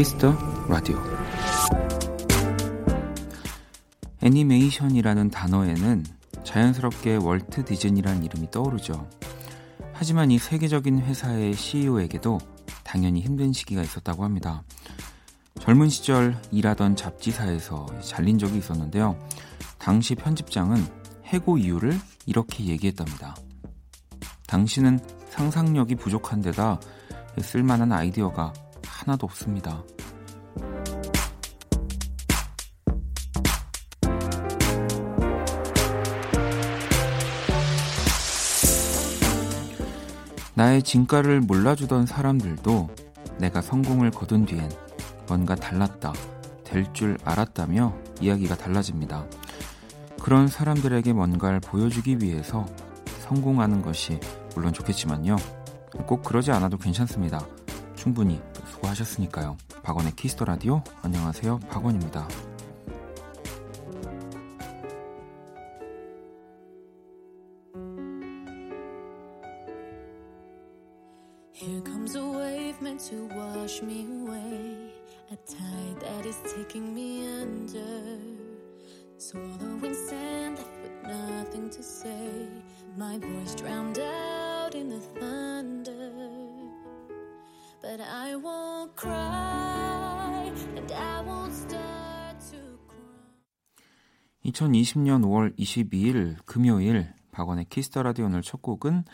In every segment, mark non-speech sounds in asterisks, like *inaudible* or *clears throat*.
Kiss the Radio 애니메이션이라는 단어에는 자연스럽게 월트 디즈니라는 이름이 떠오르죠. 하지만 이 세계적인 회사의 CEO에게도 당연히 힘든 시기가 있었다고 합니다. 젊은 시절 일하던 잡지사에서 잘린 적이 있었는데요. 당시 편집장은 해고 이유를 이렇게 얘기했답니다. 당신은 상상력이 부족한 데다 쓸만한 아이디어가 하나도 없습니다. 나의 진가를 몰라주던 사람들도 내가 성공을 거둔 뒤엔 뭔가 달랐다, 될 줄 알았다며 이야기가 달라집니다. 그런 사람들에게 뭔가를 보여주기 위해서 성공하는 것이 물론 좋겠지만요. 꼭 그러지 않아도 괜찮습니다. 충분히 수고하셨으니까요. 박원의 Kiss the Radio 안녕하세요. 박원입니다. 2020년 5월 22일 금요일 박원의 Kiss the Radio 오늘 첫 곡은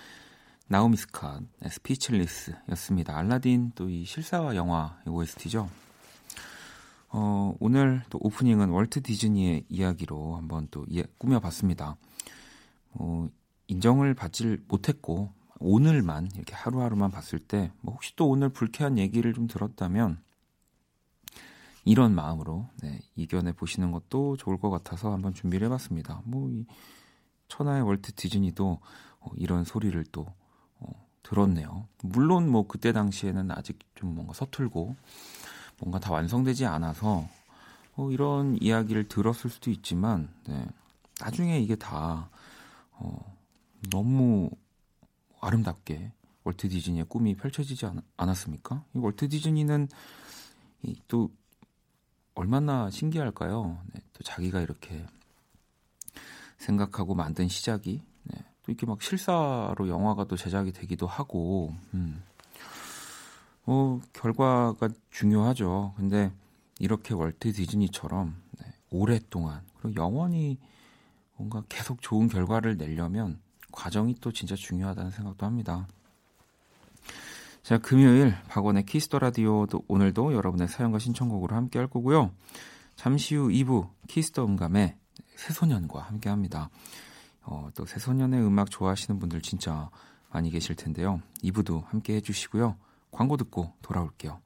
나오미 스캇 Speechless였습니다. 알라딘 또 이 실사화 영화 OST죠. 어, 오늘 또 오프닝은 월트 디즈니의 이야기로 한번 또 예, 꾸며봤습니다. 어, 인정을 받질 못했고 오늘만 이렇게 하루하루만 봤을 때 뭐 혹시 또 오늘 불쾌한 얘기를 좀 들었다면 이런 마음으로 네, 이겨내 보시는 것도 좋을 것 같아서 한번 준비를 해봤습니다. 뭐 이 천하의 월트 디즈니도 어, 이런 소리를 또 어, 들었네요. 물론 뭐 그때 당시에는 아직 좀 뭔가 서툴고 뭔가 다 완성되지 않아서 어, 이런 이야기를 들었을 수도 있지만 네, 나중에 이게 다 어, 너무 아름답게 월트 디즈니의 꿈이 펼쳐지지 않, 않았습니까? 이 월트 디즈니는 이, 또 얼마나 신기할까요? 네, 또 자기가 이렇게 생각하고 만든 시작이 네, 또 이렇게 막 실사로 영화가 또 제작이 되기도 하고 음. 어, 결과가 중요하죠. 근데 이렇게 월트 디즈니처럼 네, 오랫동안 그리고 영원히 뭔가 계속 좋은 결과를 내려면 과정이 또 진짜 중요하다는 생각도 합니다. 자, 금요일 박원의 Kiss the Radio도 오늘도 여러분의 사연과 신청곡으로 함께 할 거고요. 잠시 후 2부 Kiss the 음감의 새소년과 함께 합니다. 어, 또 새소년의 음악 좋아하시는 분들 진짜 많이 계실 텐데요. 2부도 함께 해 주시고요. 광고 듣고 돌아올게요.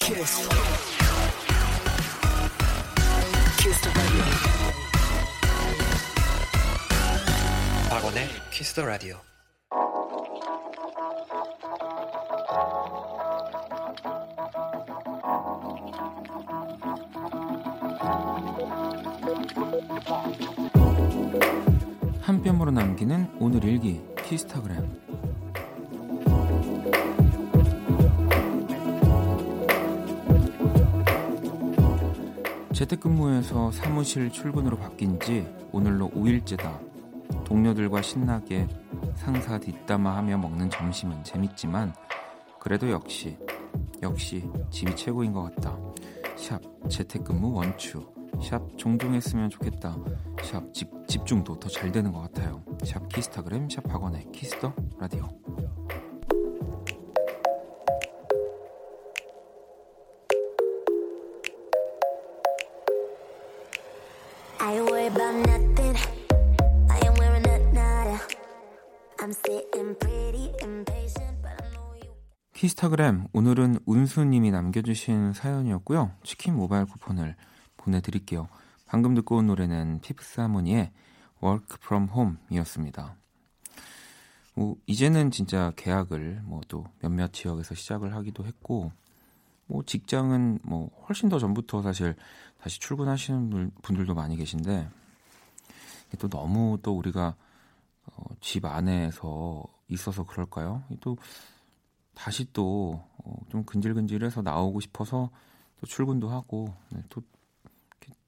키스. 키스 박원의 키스 더 라디오. 한 뼘으로 남기는 오늘 일기 키스타그램 재택근무에서 사무실 출근으로 바뀐 지 오늘로 5일째다. 동료들과 신나게 상사 뒷담화하며 먹는 점심은 재밌지만 그래도 역시 역시 집이 최고인 것 같다. 샵 재택근무 원츄 샵 종종 했으면 좋겠다. 샵 집, 집중도 더 잘 되는 것 같아요. 샵 키스타그램 샵 박원의 Kiss the Radio 키스타그램 오늘은 운수님이 남겨주신 사연이었고요. 치킨 모바일 쿠폰을 보내드릴게요. 방금 듣고 온 노래는 피프스 하모니의 Work From Home이었습니다. 뭐 이제는 진짜 계약을 뭐 또 몇몇 지역에서 시작을 하기도 했고 뭐 직장은 뭐 훨씬 더 전부터 사실 다시 출근하시는 분들도 많이 계신데 또 너무 또 우리가 어, 집 안에서 있어서 그럴까요? 또 다시 또좀 어, 근질근질해서 나오고 싶어서 또 출근도 하고 네, 또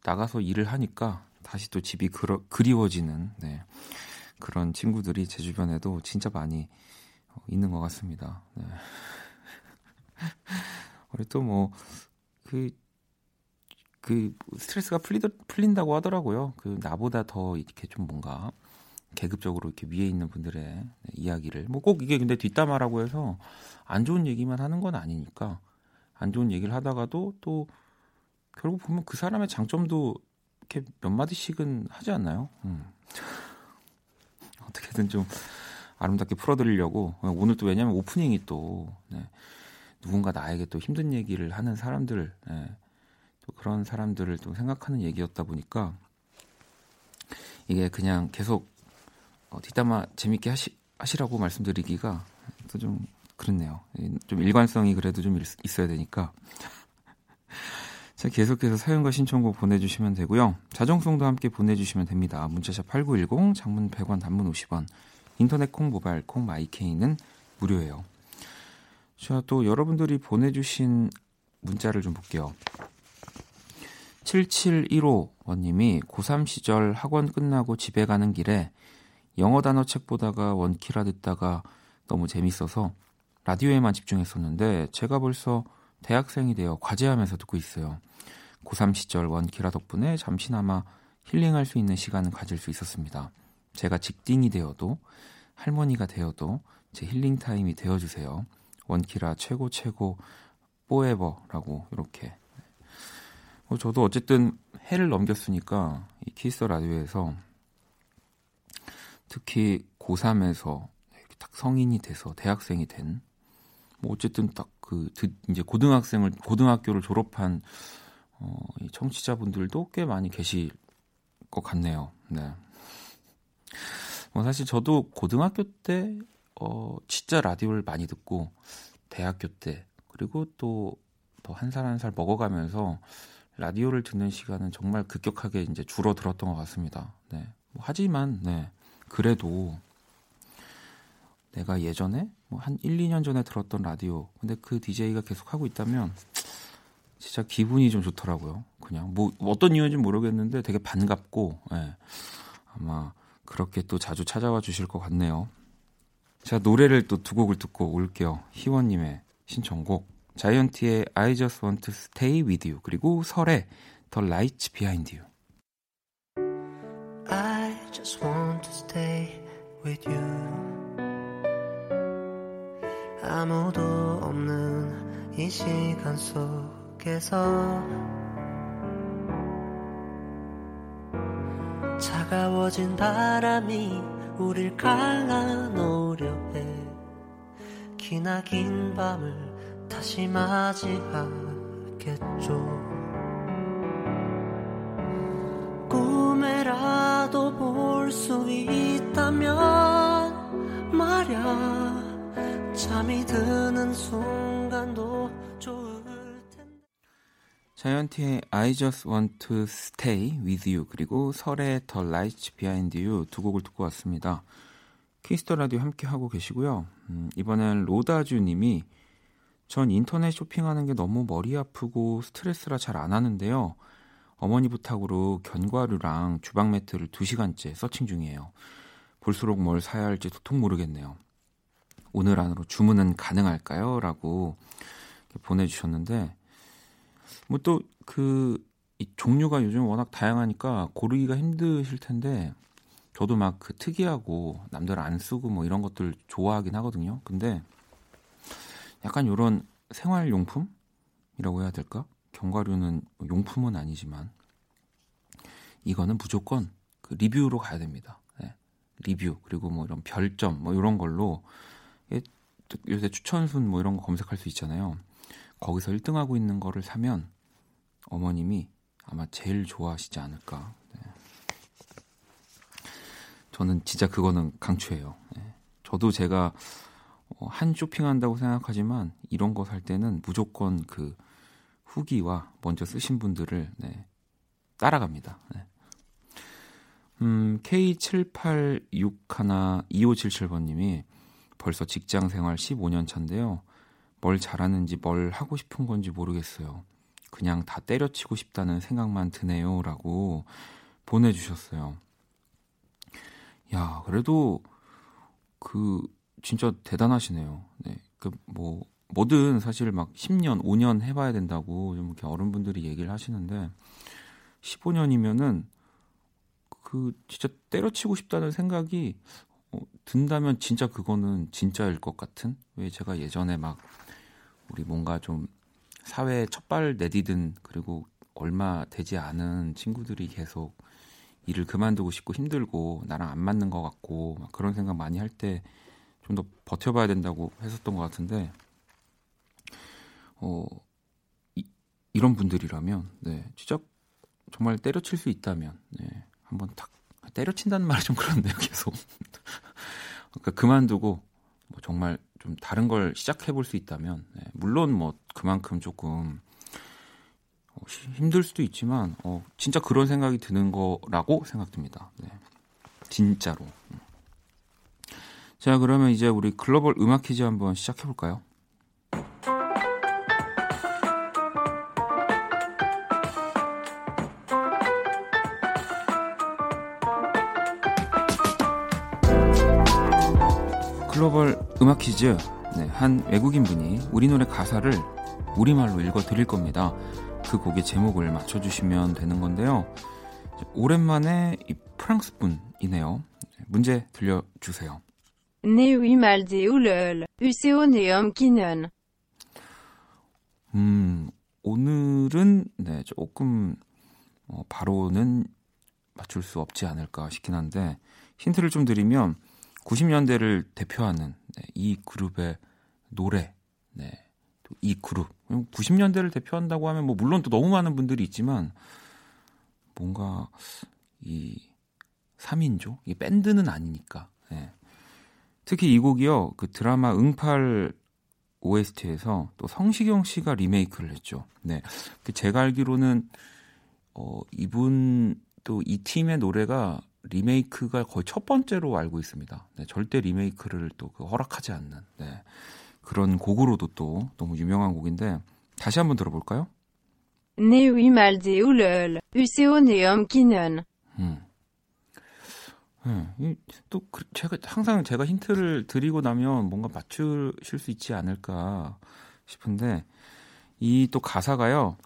나가서 일을 하니까 다시 또 집이 그러, 그리워지는 네, 그런 친구들이 제 주변에도 진짜 많이 어, 있는 것 같습니다. 네. *laughs* 우리 또뭐그 그 스트레스가 풀리더, 풀린다고 하더라고요. 그 나보다 더 이렇게 좀 뭔가 계급적으로 이렇게 위에 있는 분들의 이야기를 뭐 꼭 이게 근데 뒷담화라고 해서 안 좋은 얘기만 하는 건 아니니까 안 좋은 얘기를 하다가도 또 결국 보면 그 사람의 장점도 이렇게 몇 마디씩은 하지 않나요? 음. *laughs* 어떻게든 좀 아름답게 풀어드리려고 오늘 또 왜냐면 오프닝이 또 네. 누군가 나에게 또 힘든 얘기를 하는 사람들 네. 또 그런 사람들을 또 생각하는 얘기였다 보니까 이게 그냥 계속 어, 뒷담화 재밌게 하시, 하시라고 말씀드리기가 또 좀 그렇네요. 좀 일관성이 그래도 좀 있어야 되니까. *laughs* 자, 계속해서 사연과 신청곡 보내주시면 되고요. 자정송도 함께 보내주시면 됩니다. 문자샵 8910, 장문 100원, 단문 50원, 인터넷 콩, 모바일 콩, 마이케이는 무료예요. 자, 또 여러분들이 보내주신 문자를 좀 볼게요. 7715원님이 고3 시절 학원 끝나고 집에 가는 길에 영어 단어 책 보다가 원키라 듣다가 너무 재밌어서 라디오에만 집중했었는데 제가 벌써 대학생이 되어 과제하면서 듣고 있어요. 고3 시절 원키라 덕분에 잠시나마 힐링할 수 있는 시간을 가질 수 있었습니다. 제가 직딩이 되어도 할머니가 되어도 제 힐링 타임이 되어주세요. 원키라 최고 최고 뽀에버라고 이렇게 뭐 저도 어쨌든 해를 넘겼으니까 이 키스 라디오에서 특히 고3에서 이렇게 딱 성인이 돼서 대학생이 된 뭐 어쨌든 딱 그 이제 고등학생을 고등학교를 졸업한 어, 이 청취자분들도 꽤 많이 계실 것 같네요. 네. 뭐 사실 저도 고등학교 때 어, 진짜 라디오를 많이 듣고 대학교 때 그리고 또 더 한 살 한 살 먹어가면서 라디오를 듣는 시간은 정말 급격하게 이제 줄어들었던 것 같습니다. 네. 뭐 하지만 네. 그래도 내가 예전에 뭐 한 1, 2년 전에 들었던 라디오 근데 그 DJ가 계속 하고 있다면 진짜 기분이 좀 좋더라고요. 그냥 뭐 어떤 이유인지 모르겠는데 되게 반갑고 네. 아마 그렇게 또 자주 찾아와 주실 것 같네요. 자 노래를 또 두 곡을 듣고 올게요. 희원님의 신청곡 자이언티의 I Just Want to Stay With You 그리고 설의 The Lights Behind You just want to stay with you 아무도 없는 이 시간 속에서 차가워진 바람이 우릴 갈라놓으려 해 기나긴 밤을 다시 맞이하겠죠. 수 있다면 말야 잠이 드는 순간도 좋을 텐데. 자이언티의 I Just Want to Stay With You 그리고 설의 The Lights Behind You 두 곡을 듣고 왔습니다. Kiss the Radio 함께 하고 계시고요. 음, 이번엔 로다주 님이 전 인터넷 쇼핑하는 게 너무 머리 아프고 스트레스라 잘 안 하는데요. 어머니 부탁으로 견과류랑 주방 매트를 2시간째 searching 중이에요. 볼수록 뭘 사야 할지 도통 모르겠네요. 오늘 안으로 주문은 가능할까요? 라고 보내주셨는데, 뭐 또 그, 종류가 요즘 워낙 다양하니까 고르기가 힘드실 텐데, 저도 막 그 특이하고 남들 안 쓰고 뭐 이런 것들 좋아하긴 하거든요. 근데 약간 이런 생활용품이라고 해야 될까? 견과류는 용품은 아니지만 이거는 무조건 그 리뷰로 가야 됩니다. 네. 리뷰 그리고 뭐 이런 별점 뭐 이런 걸로 요새 추천순 뭐 이런 거 검색할 수 있잖아요. 거기서 1등하고 있는 거를 사면 어머님이 아마 제일 좋아하시지 않을까. 네. 저는 진짜 그거는 강추해요. 네. 저도 제가 어, 한 쇼핑한다고 생각하지만 이런 거 살 때는 무조건 그 후기와 먼저 쓰신 분들을 네, 따라갑니다. 네. 음, K78612577번님이 벌써 직장 생활 15년 차인데요. 뭘 잘하는지 뭘 하고 싶은 건지 모르겠어요. 그냥 다 때려치고 싶다는 생각만 드네요. 라고 보내주셨어요. 야, 그래도 그 진짜 대단하시네요. 네. 그 뭐 뭐든 사실 막 10년, 5년 해봐야 된다고 좀 이렇게 어른분들이 얘기를 하시는데 15년이면은 그 진짜 때려치고 싶다는 생각이 어, 든다면 진짜 그거는 진짜일 것 같은? 왜 제가 예전에 막 우리 뭔가 좀 사회에 첫발 내디든 그리고 얼마 되지 않은 친구들이 계속 일을 그만두고 싶고 힘들고 나랑 안 맞는 것 같고 그런 생각 많이 할 때 좀 더 버텨봐야 된다고 했었던 것 같은데 어 이, 이런 분들이라면 네 진짜 정말 때려칠 수 있다면 네 한번 탁 때려친다는 말이 좀 그렇네요 계속 *laughs* 그러니까 그만두고 뭐 정말 좀 다른 걸 시작해 볼 수 있다면 네, 물론 뭐 그만큼 조금 어, 힘들 수도 있지만 어, 진짜 그런 생각이 드는 거라고 생각됩니다. 네. 진짜로. 음. 자 그러면 이제 우리 글로벌 음악 퀴즈 한번 시작해 볼까요? 글로벌 음악 퀴즈. 네, 한 외국인 분이 우리 노래 가사를 우리말로 읽어 드릴 겁니다. 그 곡의 제목을 맞춰주시면 되는 건데요. 오랜만에 이 프랑스 분이네요. 문제 들려주세요. Oulel, useoneum kinon. 음, 오늘은 네, 조금 어, 바로는 맞출 수 없지 않을까 싶긴 한데 힌트를 좀 드리면 90년대를 대표하는 네, 이 그룹의 노래, 네, 이 그룹 90년대를 대표한다고 하면 뭐 물론 또 너무 많은 분들이 있지만 뭔가 이 3인조 이 밴드는 아니니까 네. 특히 이 곡이요 그 드라마 응팔 OST에서 또 성시경 씨가 리메이크를 했죠. 네, 그 제가 알기로는 어 이분 또 이 팀의 노래가 리메이크가 거의 첫 번째로 알고 있습니다. 네, 절대 리메이크를 또그 허락하지 않는 네, 그런 곡으로도 또 너무 유명한 곡인데 다시 한번 들어볼까요? Ne oui mal de. 음. 네, 또 그, 제가 항상 제가 힌트를 드리고 나면 뭔가 맞추실 수 있지 않을까 싶은데 이 또 가사가요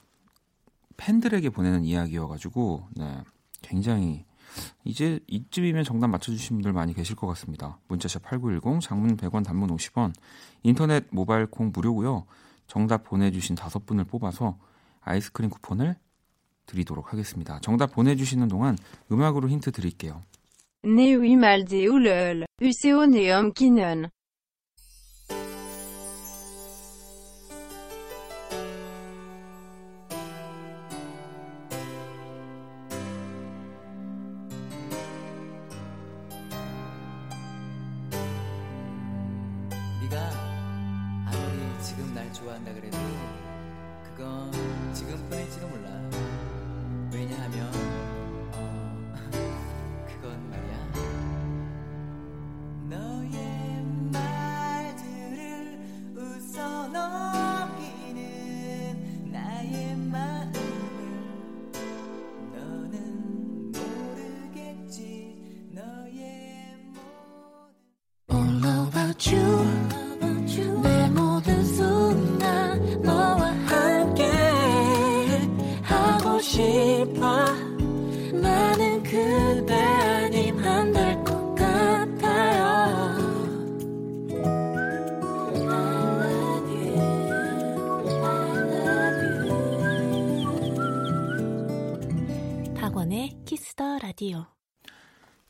팬들에게 보내는 이야기여가지고 네, 굉장히 이제 이쯤이면 정답 맞춰주신 분들 많이 계실 것 같습니다. 문자샵 8910, 장문 100원, 단문 50원, 인터넷 모바일 콩 무료고요. 정답 보내주신 다섯 분을 뽑아서 아이스크림 쿠폰을 드리도록 하겠습니다. 정답 보내주시는 동안 음악으로 힌트 드릴게요. Oulel, useoneum kinon. 네가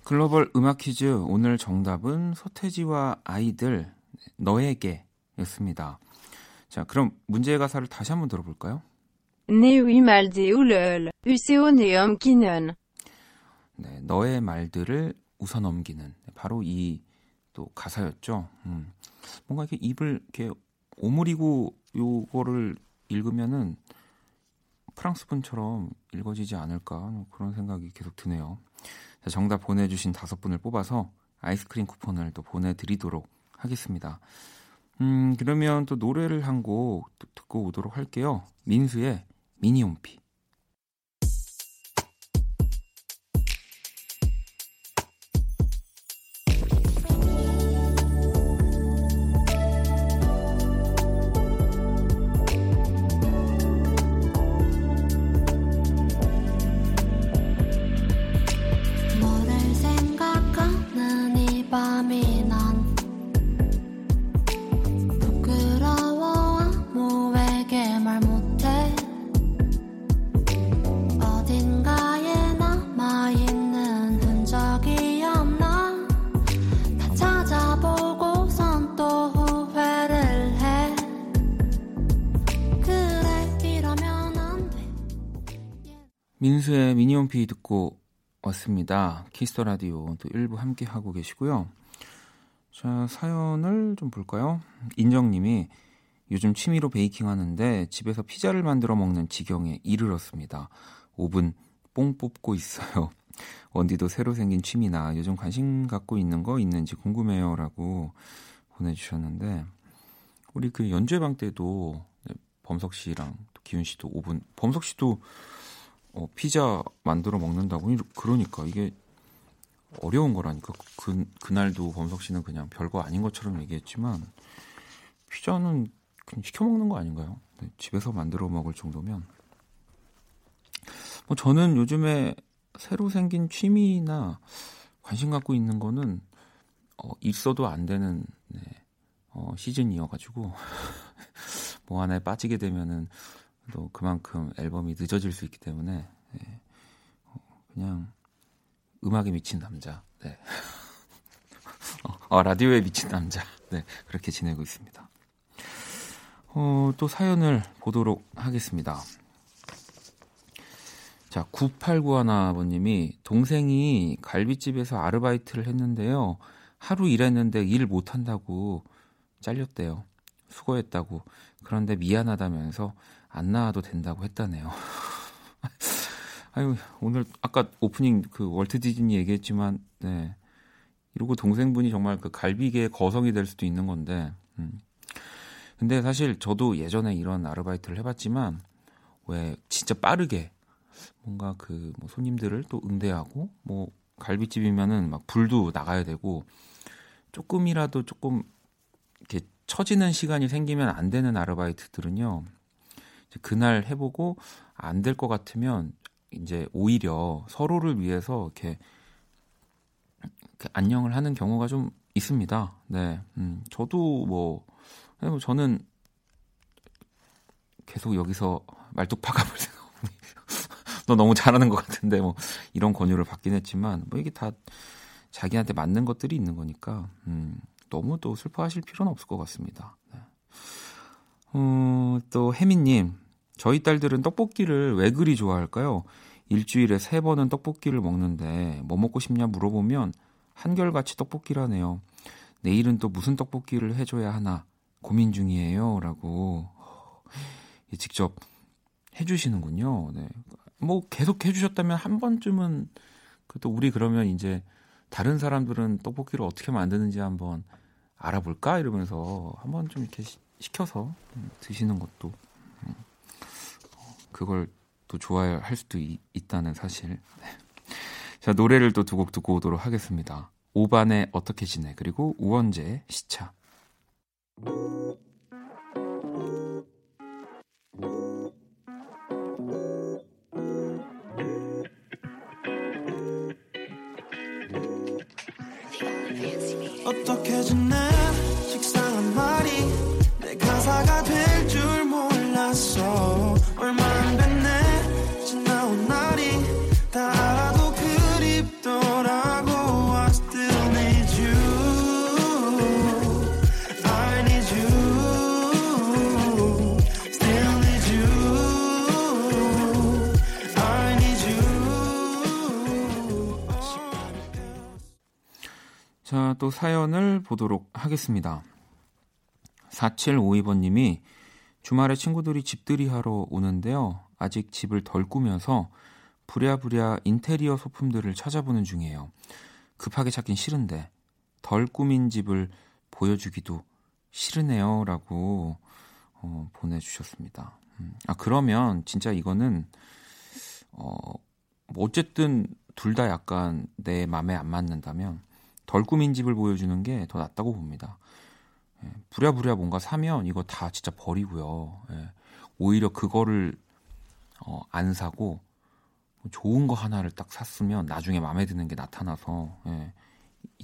글로벌 음악 퀴즈 오늘 정답은 서태지와 아이들 너에게였습니다. 자, 그럼 문제의 가사를 다시 한번 들어볼까요? Oui mal de oulel, useoneum kinon. 네, 너의 말들을 웃어 넘기는 바로 이 또 가사였죠. 음, 뭔가 이렇게 입을 이렇게 오므리고 요거를 읽으면은 프랑스 분처럼 읽어지지 않을까 그런 생각이 계속 드네요. 자, 정답 보내주신 다섯 분을 뽑아서 아이스크림 쿠폰을 또 보내드리도록 하겠습니다. 음, 그러면 또 노래를 한 곡 듣고 오도록 할게요. 민수의 미니홈피. 민수의 미니홈피 듣고 왔습니다. Kiss the Radio 또 일부 함께 하고 계시고요. 자, 사연을 좀 볼까요? 인정님이 요즘 취미로 베이킹 하는데 집에서 피자를 만들어 먹는 지경에 이르렀습니다. 오븐 뽕 뽑고 있어요. *laughs* 원디도 새로 생긴 취미나 요즘 관심 갖고 있는 거 있는지 궁금해요 라고 보내주셨는데 우리 그 연주회방 때도 네, 범석 씨랑 또 기훈 씨도 오븐 범석 씨도 어, 피자 만들어 먹는다고? 그러니까 이게 어려운 거라니까. 그 그날도 범석 씨는 그냥 별거 아닌 것처럼 얘기했지만 피자는 그냥 시켜 먹는 거 아닌가요? 네, 집에서 만들어 먹을 정도면. 뭐 저는 요즘에 새로 생긴 취미나 관심 갖고 있는 거는 어, 있어도 안 되는 네, 어, 시즌이어가지고 *laughs* 뭐 하나에 빠지게 되면은 또 그만큼 앨범이 늦어질 수 있기 때문에 예, 어, 그냥 음악에 미친 남자, 네. *laughs* 어, 어, 라디오에 미친 남자, 네 그렇게 지내고 있습니다. 어, 또 사연을 보도록 하겠습니다. 자, 9891 아버님이 동생이 갈비집에서 아르바이트를 했는데요. 하루 일했는데 일 못한다고 잘렸대요. 수고했다고. 그런데 미안하다면서 안 나와도 된다고 했다네요. *laughs* 아유, 오늘 아까 오프닝 그 월트 디즈니 얘기했지만, 네. 이러고 동생분이 정말 그 갈비계의 거성이 될 수도 있는 건데, 음. 근데 사실 저도 예전에 이런 아르바이트를 해 봤지만, 왜 진짜 빠르게 뭔가 그 뭐 손님들을 또 응대하고, 뭐 갈비집이면은 막 불도 나가야 되고, 조금이라도 조금 이렇게 처지는 시간이 생기면 안 되는 아르바이트들은요, 그날 해보고 안 될 것 같으면 이제 오히려 서로를 위해서 이렇게, 이렇게 안녕을 하는 경우가 좀 있습니다. 네, 음, 저도 뭐, 뭐 저는 계속 여기서 말뚝파가 볼 생각? *laughs* 너 너무 잘하는 것 같은데 뭐 이런 권유를 받긴 했지만 뭐 이게 다 자기한테 맞는 것들이 있는 거니까 음, 너무 또 슬퍼하실 필요는 없을 것 같습니다. 네. 어, 또 혜민님 저희 딸들은 떡볶이를 왜 그리 좋아할까요? 일주일에 세 번은 떡볶이를 먹는데 뭐 먹고 싶냐 물어보면 한결같이 떡볶이라네요. 내일은 또 무슨 떡볶이를 해줘야 하나 고민 중이에요. 라고 직접 해주시는군요. 네. 뭐 계속 해주셨다면 한 번쯤은 그또 우리 그러면 이제 다른 사람들은 떡볶이를 어떻게 만드는지 한번 알아볼까 이러면서 한번 좀 이렇게 시, 시켜서 음, 드시는 것도 음, 어, 그걸 또 좋아할 수도 이, 있다는 사실. 네. 자 노래를 또 두 곡 듣고 오도록 하겠습니다. 오반의 어떻게 지내 그리고 우원재 시차. 어떻게 지내 또 사연을 보도록 하겠습니다. 4752번님이 주말에 친구들이 집들이 하러 오는데요. 아직 집을 덜 꾸며서 부랴부랴 인테리어 소품들을 찾아보는 중이에요. 급하게 찾긴 싫은데 덜 꾸민 집을 보여주기도 싫으네요 라고 어, 보내주셨습니다. 음, 아 그러면 진짜 이거는 어, 뭐 어쨌든 둘 다 약간 내 맘에 안 맞는다면 덜 꾸민 집을 보여주는 게 더 낫다고 봅니다. 예, 부랴부랴 뭔가 사면 이거 다 진짜 버리고요. 예, 오히려 그거를 어, 안 사고 좋은 거 하나를 딱 샀으면 나중에 마음에 드는 게 나타나서 예,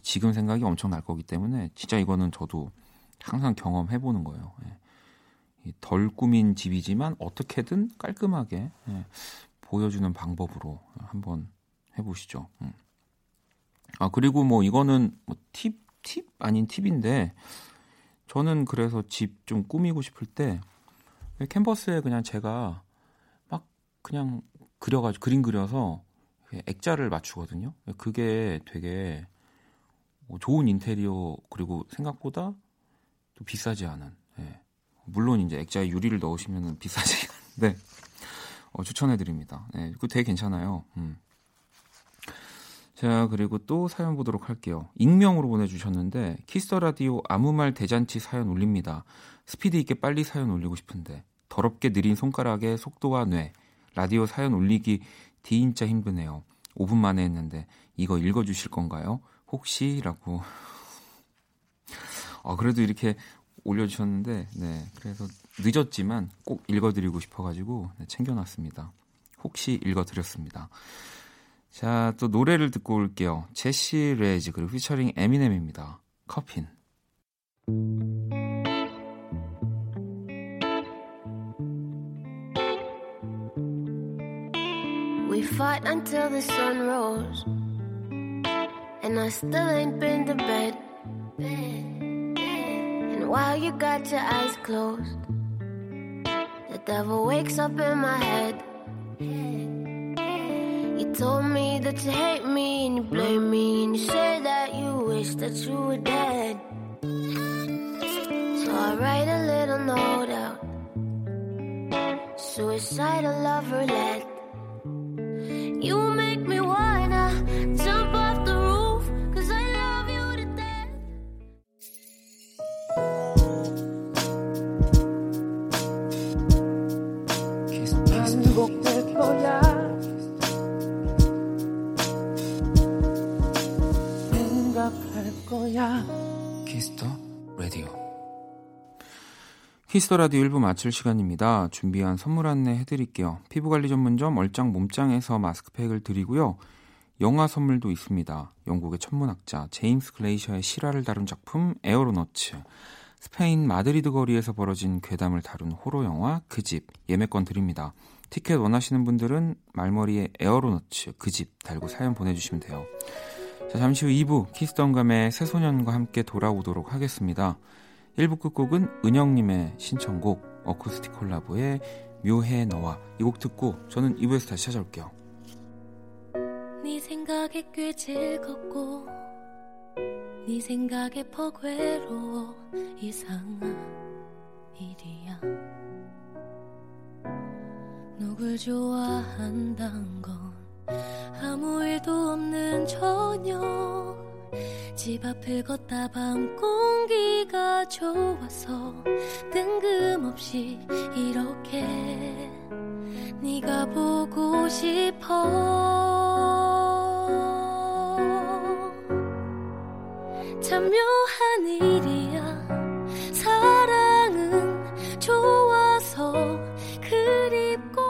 지금 생각이 엄청 날 거기 때문에 진짜 이거는 저도 항상 경험해 보는 거예요. 예. 덜 꾸민 집이지만 어떻게든 깔끔하게 예, 보여주는 방법으로 한번 해보시죠. 음. 아 그리고 뭐 이거는 뭐 팁, 팁 아닌 팁인데 저는 그래서 집 좀 꾸미고 싶을 때 캔버스에 그냥 제가 막 그냥 그려가지고 그림 그려서 액자를 맞추거든요. 그게 되게 뭐 좋은 인테리어 그리고 생각보다 또 비싸지 않은. 예. 물론 이제 액자에 유리를 넣으시면 비싸지 않은데 어, 추천해드립니다. 네, 그거 되게 괜찮아요. 음. 자, 그리고 또 사연 보도록 할게요. 익명으로 보내주셨는데, 키스 더 라디오 아무 말 대잔치 사연 올립니다. 스피드 있게 빨리 사연 올리고 싶은데, 더럽게 느린 손가락에 속도와 뇌, 라디오 사연 올리기 디지게 힘드네요. 5분 만에 했는데, 이거 읽어주실 건가요? 혹시? 라고. 아, *laughs* 그래도 이렇게 올려주셨는데, 네. 그래서 늦었지만 꼭 읽어드리고 싶어가지고 네, 챙겨놨습니다. 혹시 읽어드렸습니다. 자, 또 노래를 듣고 올게요. 제시 레이즈 그리고 피처링 에미넴입니다. Coffin. Told me that you hate me and you blame me and you say that you wish that you were dead. So I write a little note out, suicidal love roulette. 거야 키스 더 라디오. 키스 더 라디오 1부 마칠 시간입니다. 준비한 선물 안내 해드릴게요. 피부관리 전문점 얼짱 몸짱에서 마스크팩을 드리고요. 영화 선물도 있습니다. 영국의 천문학자 제임스 글레이셔의 실화를 다룬 작품 에어로너츠, 스페인 마드리드 거리에서 벌어진 괴담을 다룬 호러 영화 그 집 예매권 드립니다. 티켓 원하시는 분들은 말머리에 에어로너츠 그 집 달고 사연 보내주시면 돼요. 자, 잠시 후 2부 키스던감의 새소년과 함께 돌아오도록 하겠습니다. 1부 끝곡은 은영님의 신청곡 어쿠스틱 콜라보의 묘해 너와 이 곡 듣고 저는 2부에서 다시 찾아올게요. 네 생각에 꽤 즐겁고 네 생각에 퍽 외로워 이상한 일이야 누굴 좋아한단 건 아무 일도 없는 저녁. 집 앞을 걷다 밤 공기가 좋아서 뜬금없이 이렇게 네가 보고 싶어. 참 묘한 일이야. 사랑은 좋아서 그립고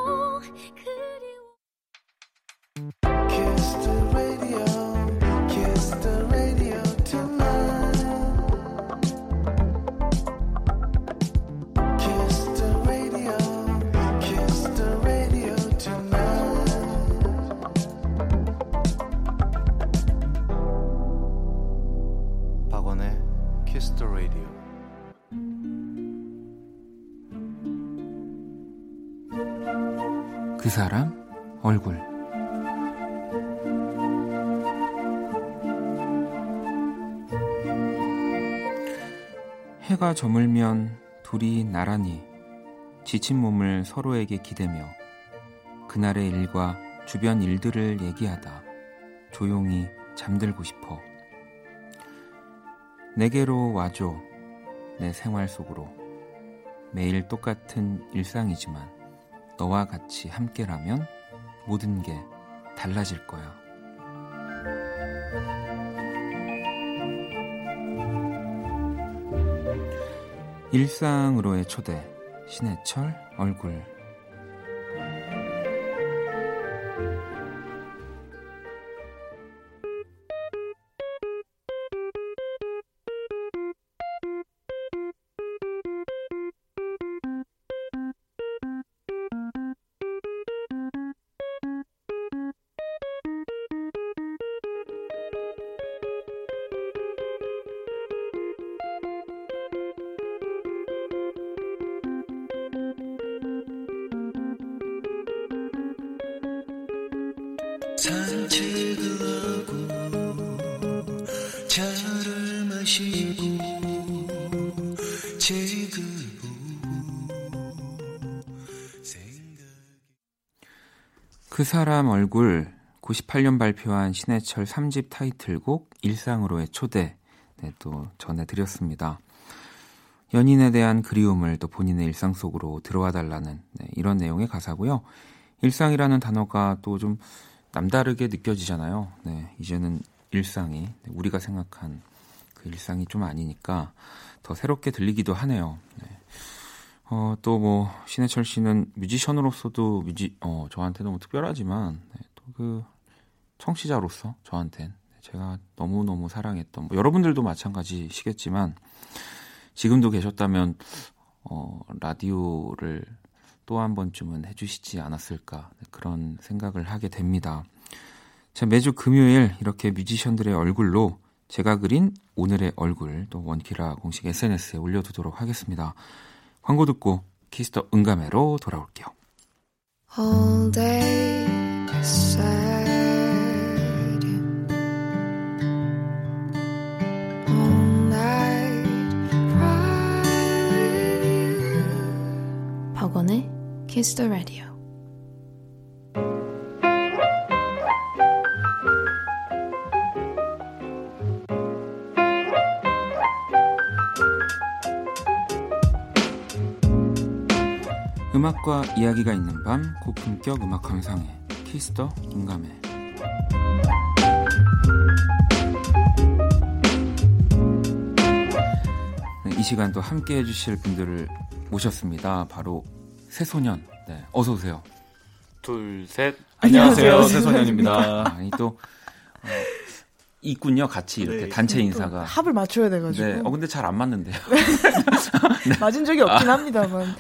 그 사람 얼굴 해가 저물면 둘이 나란히 지친 몸을 서로에게 기대며 그날의 일과 주변 일들을 얘기하다 조용히 잠들고 싶어. 내게로 와줘. 내 생활 속으로. 매일 똑같은 일상이지만 너와 같이 함께라면 모든 게 달라질 거야. 일상으로의 초대 신해철 얼굴 사람 얼굴 98년 발표한 신해철 3집 타이틀곡 일상으로의 초대 네, 또 전해드렸습니다. 연인에 대한 그리움을 또 본인의 일상 속으로 들어와 달라는 네, 이런 내용의 가사고요. 일상이라는 단어가 또 좀 남다르게 느껴지잖아요. 네, 이제는 일상이 네, 우리가 생각한 그 일상이 좀 아니니까 더 새롭게 들리기도 하네요. 네. 어, 또 뭐 신해철 씨는 뮤지션으로서도 뮤지 어, 저한테 너무 특별하지만 네, 또그 청취자로서 저한텐 제가 너무너무 사랑했던 뭐 여러분들도 마찬가지시겠지만 지금도 계셨다면 어, 라디오를 또 한 번쯤은 해주시지 않았을까 네, 그런 생각을 하게 됩니다. 자, 매주 금요일 이렇게 뮤지션들의 얼굴로 제가 그린 오늘의 얼굴 또 원키라 공식 SNS에 올려두도록 하겠습니다. 광고 듣고 키스터 응가매로 돌아올게요. all day sad all night cry with you 박원의 the Radio 음악과 이야기가 있는 밤 고품격 음악 감상회 키스 더 음감회 네, 이 시간 또 함께 해주실 분들을 모셨습니다. 바로 새소년 네, 어서 오세요. 둘, 셋. 안녕하세요, 새소년입니다. *laughs* 아니 또 어, 있군요 같이 이렇게 네. 단체 인사가 합을 맞춰야 돼가지고 네, 어 근데 잘 안 맞는데요. *laughs* 맞은 적이 없긴 합니다만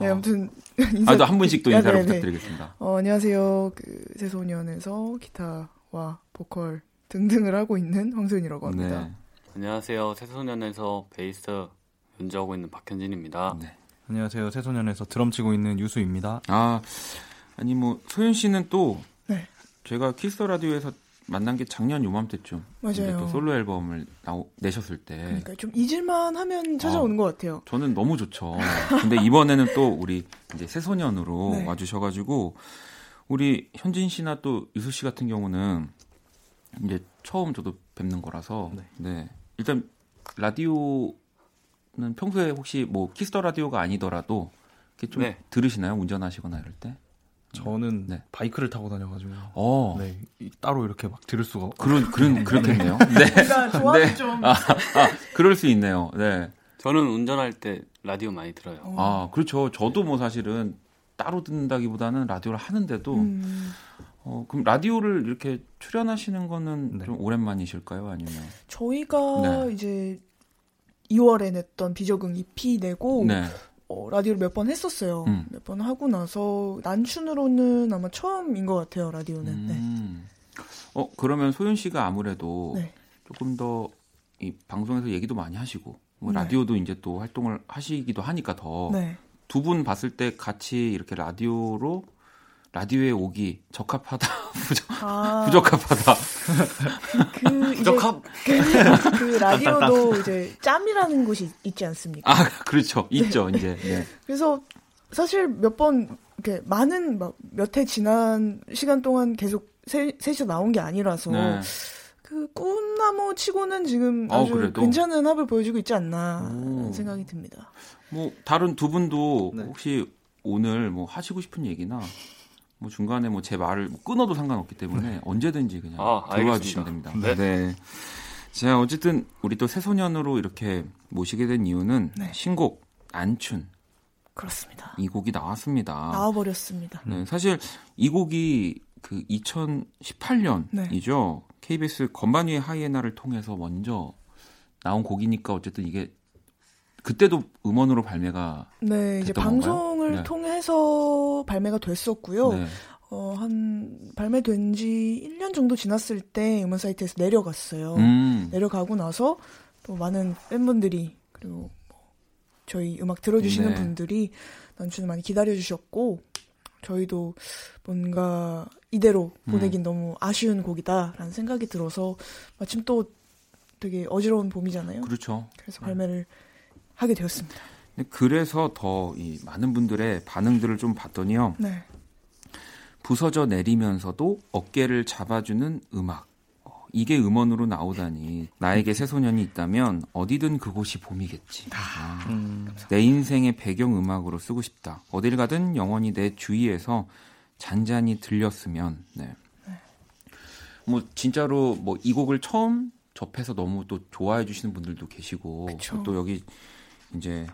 네 어. 아무튼 *laughs* 인사 아, 또한 분씩 또 네, 인사를 네, 네. 부탁드리겠습니다. 어, 안녕하세요 그 새소년에서 기타와 보컬 등등을 하고 있는 황소연이라고 합니다. 네. 안녕하세요. 새소년에서 베이스 연주하고 있는 박현진입니다. 네. 안녕하세요. 새소년에서 드럼 치고 있는 유수입니다. 아, 아니 뭐 소연 씨는 또 네. 제가 키스 라디오에서 만난 게 작년 요맘때쯤 맞아요. 또 솔로 앨범을 나오, 내셨을 때 그러니까 좀 잊을만 하면 찾아오는 것 같아요. 저는 너무 좋죠. 근데 이번에는 또 우리 이제 새소년으로 네. 와주셔가지고 우리 현진 씨나 또 유수 씨 같은 경우는 이제 처음 저도 뵙는 거라서 네. 네. 일단 라디오는 평소에 혹시 뭐 키스 더 라디오가 아니더라도 이렇게 좀 네. 들으시나요? 운전하시거나 이럴 때? 저는 네. 바이크를 타고 다녀가지고 어. 네 이- 따로 이렇게 막 들을 수가 없- 그런 그런 그렇겠네요. *laughs* 네. 그러니까 조합이 네. 좀 아, 아, 그럴 수 있네요. 네. 저는 운전할 때 라디오 많이 들어요. 어. 아, 그렇죠. 저도 뭐 사실은 따로 듣는다기보다는 라디오를 하는데도 음, 어, 그럼 라디오를 이렇게 출연하시는 거는 네. 좀 오랜만이실까요? 아니면 저희가 네. 이제 2월에 냈던 비적응 EP 내고 네. 어, 라디오를 몇 번 했었어요. 음. 몇번 하고 나서 난춘으로는 아마 처음인 것 같아요 라디오는. 네. 음. 어, 그러면 소윤 씨가 아무래도 네. 조금 더 이 방송에서 얘기도 많이 하시고 뭐 네. 라디오도 이제 또 활동을 하시기도 하니까 더 네. 두분 봤을 때 같이 이렇게 라디오로 라디오에 오기 적합하다 *laughs* 부적, 아, 부적합하다 *laughs* 그 부적합. 그, 그 *laughs* 라디오도 이제 짬이라는 곳이 있지 않습니까? 아 그렇죠 있죠 이제 네. 그래서 사실 몇 번 이렇게 많은 막 몇 해 지난 시간 동안 계속 세, 셋이서 나온 게 아니라서 네. 그 꿈나무 치고는 지금 어, 아주 그래도? 괜찮은 합을 보여주고 있지 않나 오. 하는 생각이 듭니다. 뭐 다른 두 분도 네. 혹시 오늘 뭐 하시고 싶은 얘기나 뭐 중간에 뭐 제 말을 뭐 끊어도 상관없기 때문에 언제든지 그냥 아, 들어와. 주시면 됩니다. 네. 네. 자, 어쨌든 우리 또 새소년으로 이렇게 모시게 된 이유는 네. 신곡 안춘 그렇습니다. 이 곡이 나왔습니다. 나와 버렸습니다. 네, 사실 이 곡이 그 2018년이죠. KBS 건반 위의 하이에나를 통해서 먼저 나온 곡이니까 어쨌든 이게 그때도 음원으로 발매가 네, 이제 됐던 방송을 건가요? 네. 통해서 발매가 됐었고요. 네. 어, 한 발매된 지 1년 정도 지났을 때 음원 사이트에서 내려갔어요. 음. 내려가고 나서 또 많은 팬분들이 그리고 뭐 저희 음악 들어주시는 네. 분들이 난춘을 많이 기다려주셨고 저희도 뭔가 이대로 음. 보내긴 너무 아쉬운 곡이다라는 생각이 들어서 마침 또 되게 어지러운 봄이잖아요. 그렇죠. 그래서 발매를 하게 되었습니다. 그래서 더 이 많은 분들의 반응들을 좀 봤더니요. 네. 부서져 내리면서도 어깨를 잡아주는 음악. 어, 이게 음원으로 나오다니 나에게 새소년이 있다면 어디든 그곳이 봄이겠지. 아, 음, 내 인생의 배경 음악으로 쓰고 싶다. 어딜 가든 영원히 내 주위에서 잔잔히 들렸으면. 네. 뭐 진짜로 뭐 이 곡을 처음 접해서 너무 또 좋아해 주시는 분들도 계시고 그쵸. 또 여기 이제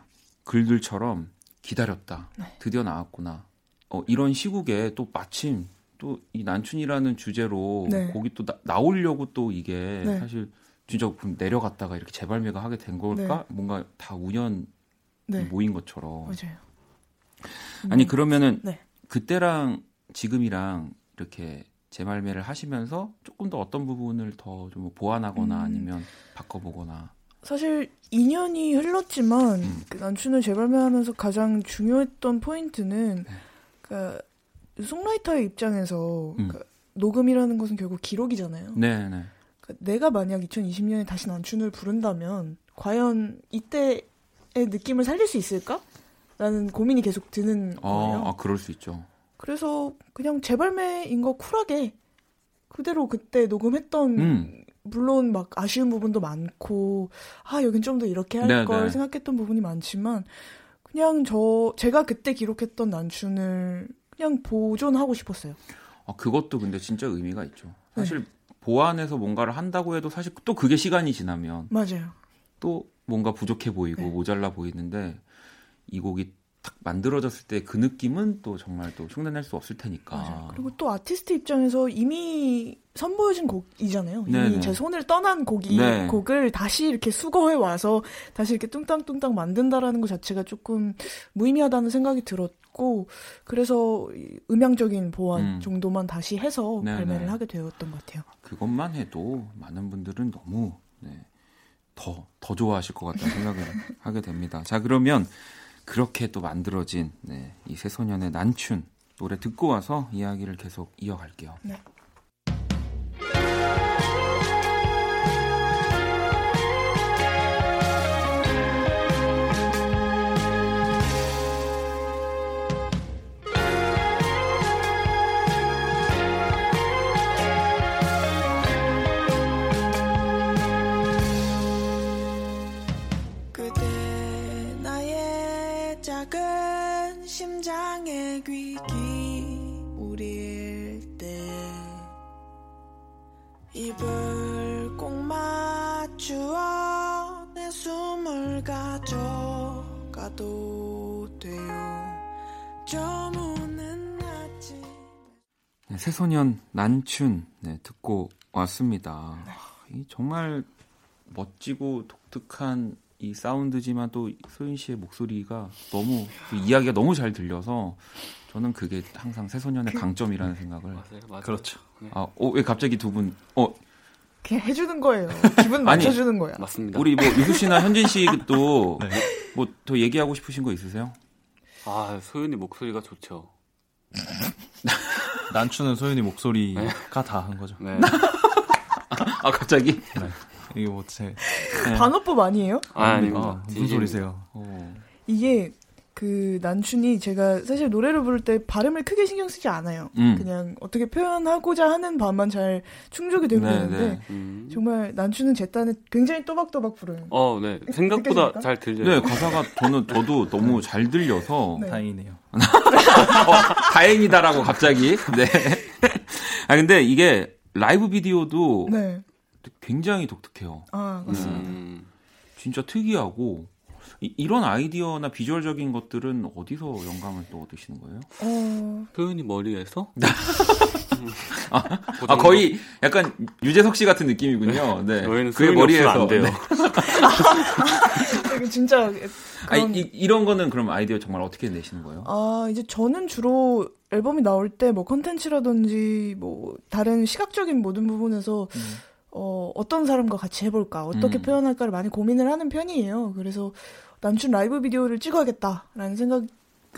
글들처럼 기다렸다. 네. 드디어 나왔구나. 어, 이런 시국에 또 마침 또 이 난춘이라는 주제로 네. 곡이 또 나, 오려고또 이게 네. 사실 진짜 내려갔다가 이렇게 재발매가 하게 된 걸까? 뭔가 다 우연 네. 모인 것처럼. 맞아요. 아니 음, 그러면은 네. 그때랑 지금이랑 이렇게 재발매를 하시면서 조금 더 어떤 부분을 더 좀 보완하거나 음. 아니면 바꿔보거나. 사실 2년이 흘렀지만 음. 그 난춘을 재발매하면서 가장 중요했던 포인트는 네. 그 송라이터의 입장에서 음. 그 녹음이라는 것은 결국 기록이잖아요. 네 네. 그 내가 만약 2020년에 다시 난춘을 부른다면 과연 이때의 느낌을 살릴 수 있을까? 라는 고민이 계속 드는 거예요. 어, 아 그럴 수 있죠. 그래서 그냥 재발매인 거 쿨하게 그대로 그때 녹음했던 음. 물론 막 아쉬운 부분도 많고 아 여긴 좀 더 이렇게 할 네, 걸 네. 생각했던 부분이 많지만 그냥 저 제가 그때 기록했던 난춘을 그냥 보존하고 싶었어요. 아, 그것도 근데 진짜 의미가 있죠. 네. 사실 보완해서 뭔가를 한다고 해도 사실 또 그게 시간이 지나면 맞아요. 또 뭔가 부족해 보이고 네. 모자라 보이는데 이 곡이 딱 만들어졌을 때 그 느낌은 또 정말 또 흉내낼 수 없을 테니까. 맞아요. 그리고 또 아티스트 입장에서 이미 선보여진 곡이잖아요. 이미 네네. 제 손을 떠난 곡이 네. 곡을 다시 이렇게 수거해 와서 다시 이렇게 뚱땅뚱땅 만든다라는 것 자체가 조금 무의미하다는 생각이 들었고 그래서 이 음향적인 보완 음. 정도만 다시 해서 네네. 발매를 하게 되었던 것 같아요. 그것만 해도 많은 분들은 너무 네, 더, 더 좋아하실 것 같다는 생각을 *laughs* 하게 됩니다. 자, 그러면 그렇게 또 만들어진 네, 이 새소년의 난춘 노래 듣고 와서 이야기를 계속 이어갈게요. 네. 입을 꼭 맞추어 내 숨을 가져가도 돼요 저 문은 아침 네, 새소년 난춘 네, 듣고 왔습니다. 아, 이 정말 멋지고 독특한 이 사운드지만 또 소윤 씨의 목소리가 너무 그 이야기가 너무 잘 들려서 저는 그게 항상 새소년의 강점이라는 생각을. 맞아요, 맞아요. 그렇죠. 네, 아, 어, 왜 갑자기 두 분? 어, 그냥 해주는 거예요. 기분 맞춰주는 거야. 맞습니다. 우리 뭐 유수 씨나 현진 씨도 *laughs* 네. 뭐더 얘기하고 싶으신 거 있으세요? 아, 소윤이 목소리가 좋죠. *laughs* 난추는 소윤이 목소리가 다한 거죠. 네. *laughs* 아, 갑자기? 이게 뭐 제. 반어법 아니에요? 아, 아닙니다. 아, 무슨. 소리세요? 어. 이게 그 난춘이 제가 사실 노래를 부를 때 발음을 크게 신경 쓰지 않아요. 음. 그냥 어떻게 표현하고자 하는 바만 잘 충족이 되고 네, 있는데 네. 음. 정말 난춘은 제 딴에 굉장히 또박또박 부르는. 어, 네. 생각보다 느껴집니까? 잘 들려요. 네, 가사가 저는 저도 너무 잘 들려서 네. 다행이네요. *laughs* 어, 다행이다라고 갑자기. 네. 아 근데 이게 라이브 비디오도 네. 굉장히 독특해요. 아 맞습니다. 음. 진짜 특이하고 이, 런 아이디어나 비주얼적인 것들은 어디서 영감을 또 얻으시는 거예요? 어, 표현이 머리에서? *laughs* 아, 그 아? 거의 약간 유재석 씨 같은 느낌이군요. 네. 저희는 그게 머리에서 안 돼요. 네. 진짜 *laughs* 아니, 그런 이, 이런 거는 그럼 아이디어 정말 어떻게 내시는 거예요? 아, 이제 저는 주로 앨범이 나올 때 뭐 컨텐츠라든지 뭐 다른 시각적인 모든 부분에서 어, 어떤 사람과 같이 해볼까, 어떻게 음. 표현할까를 많이 고민을 하는 편이에요. 그래서 난춘 라이브 비디오를 찍어야겠다라는 생각을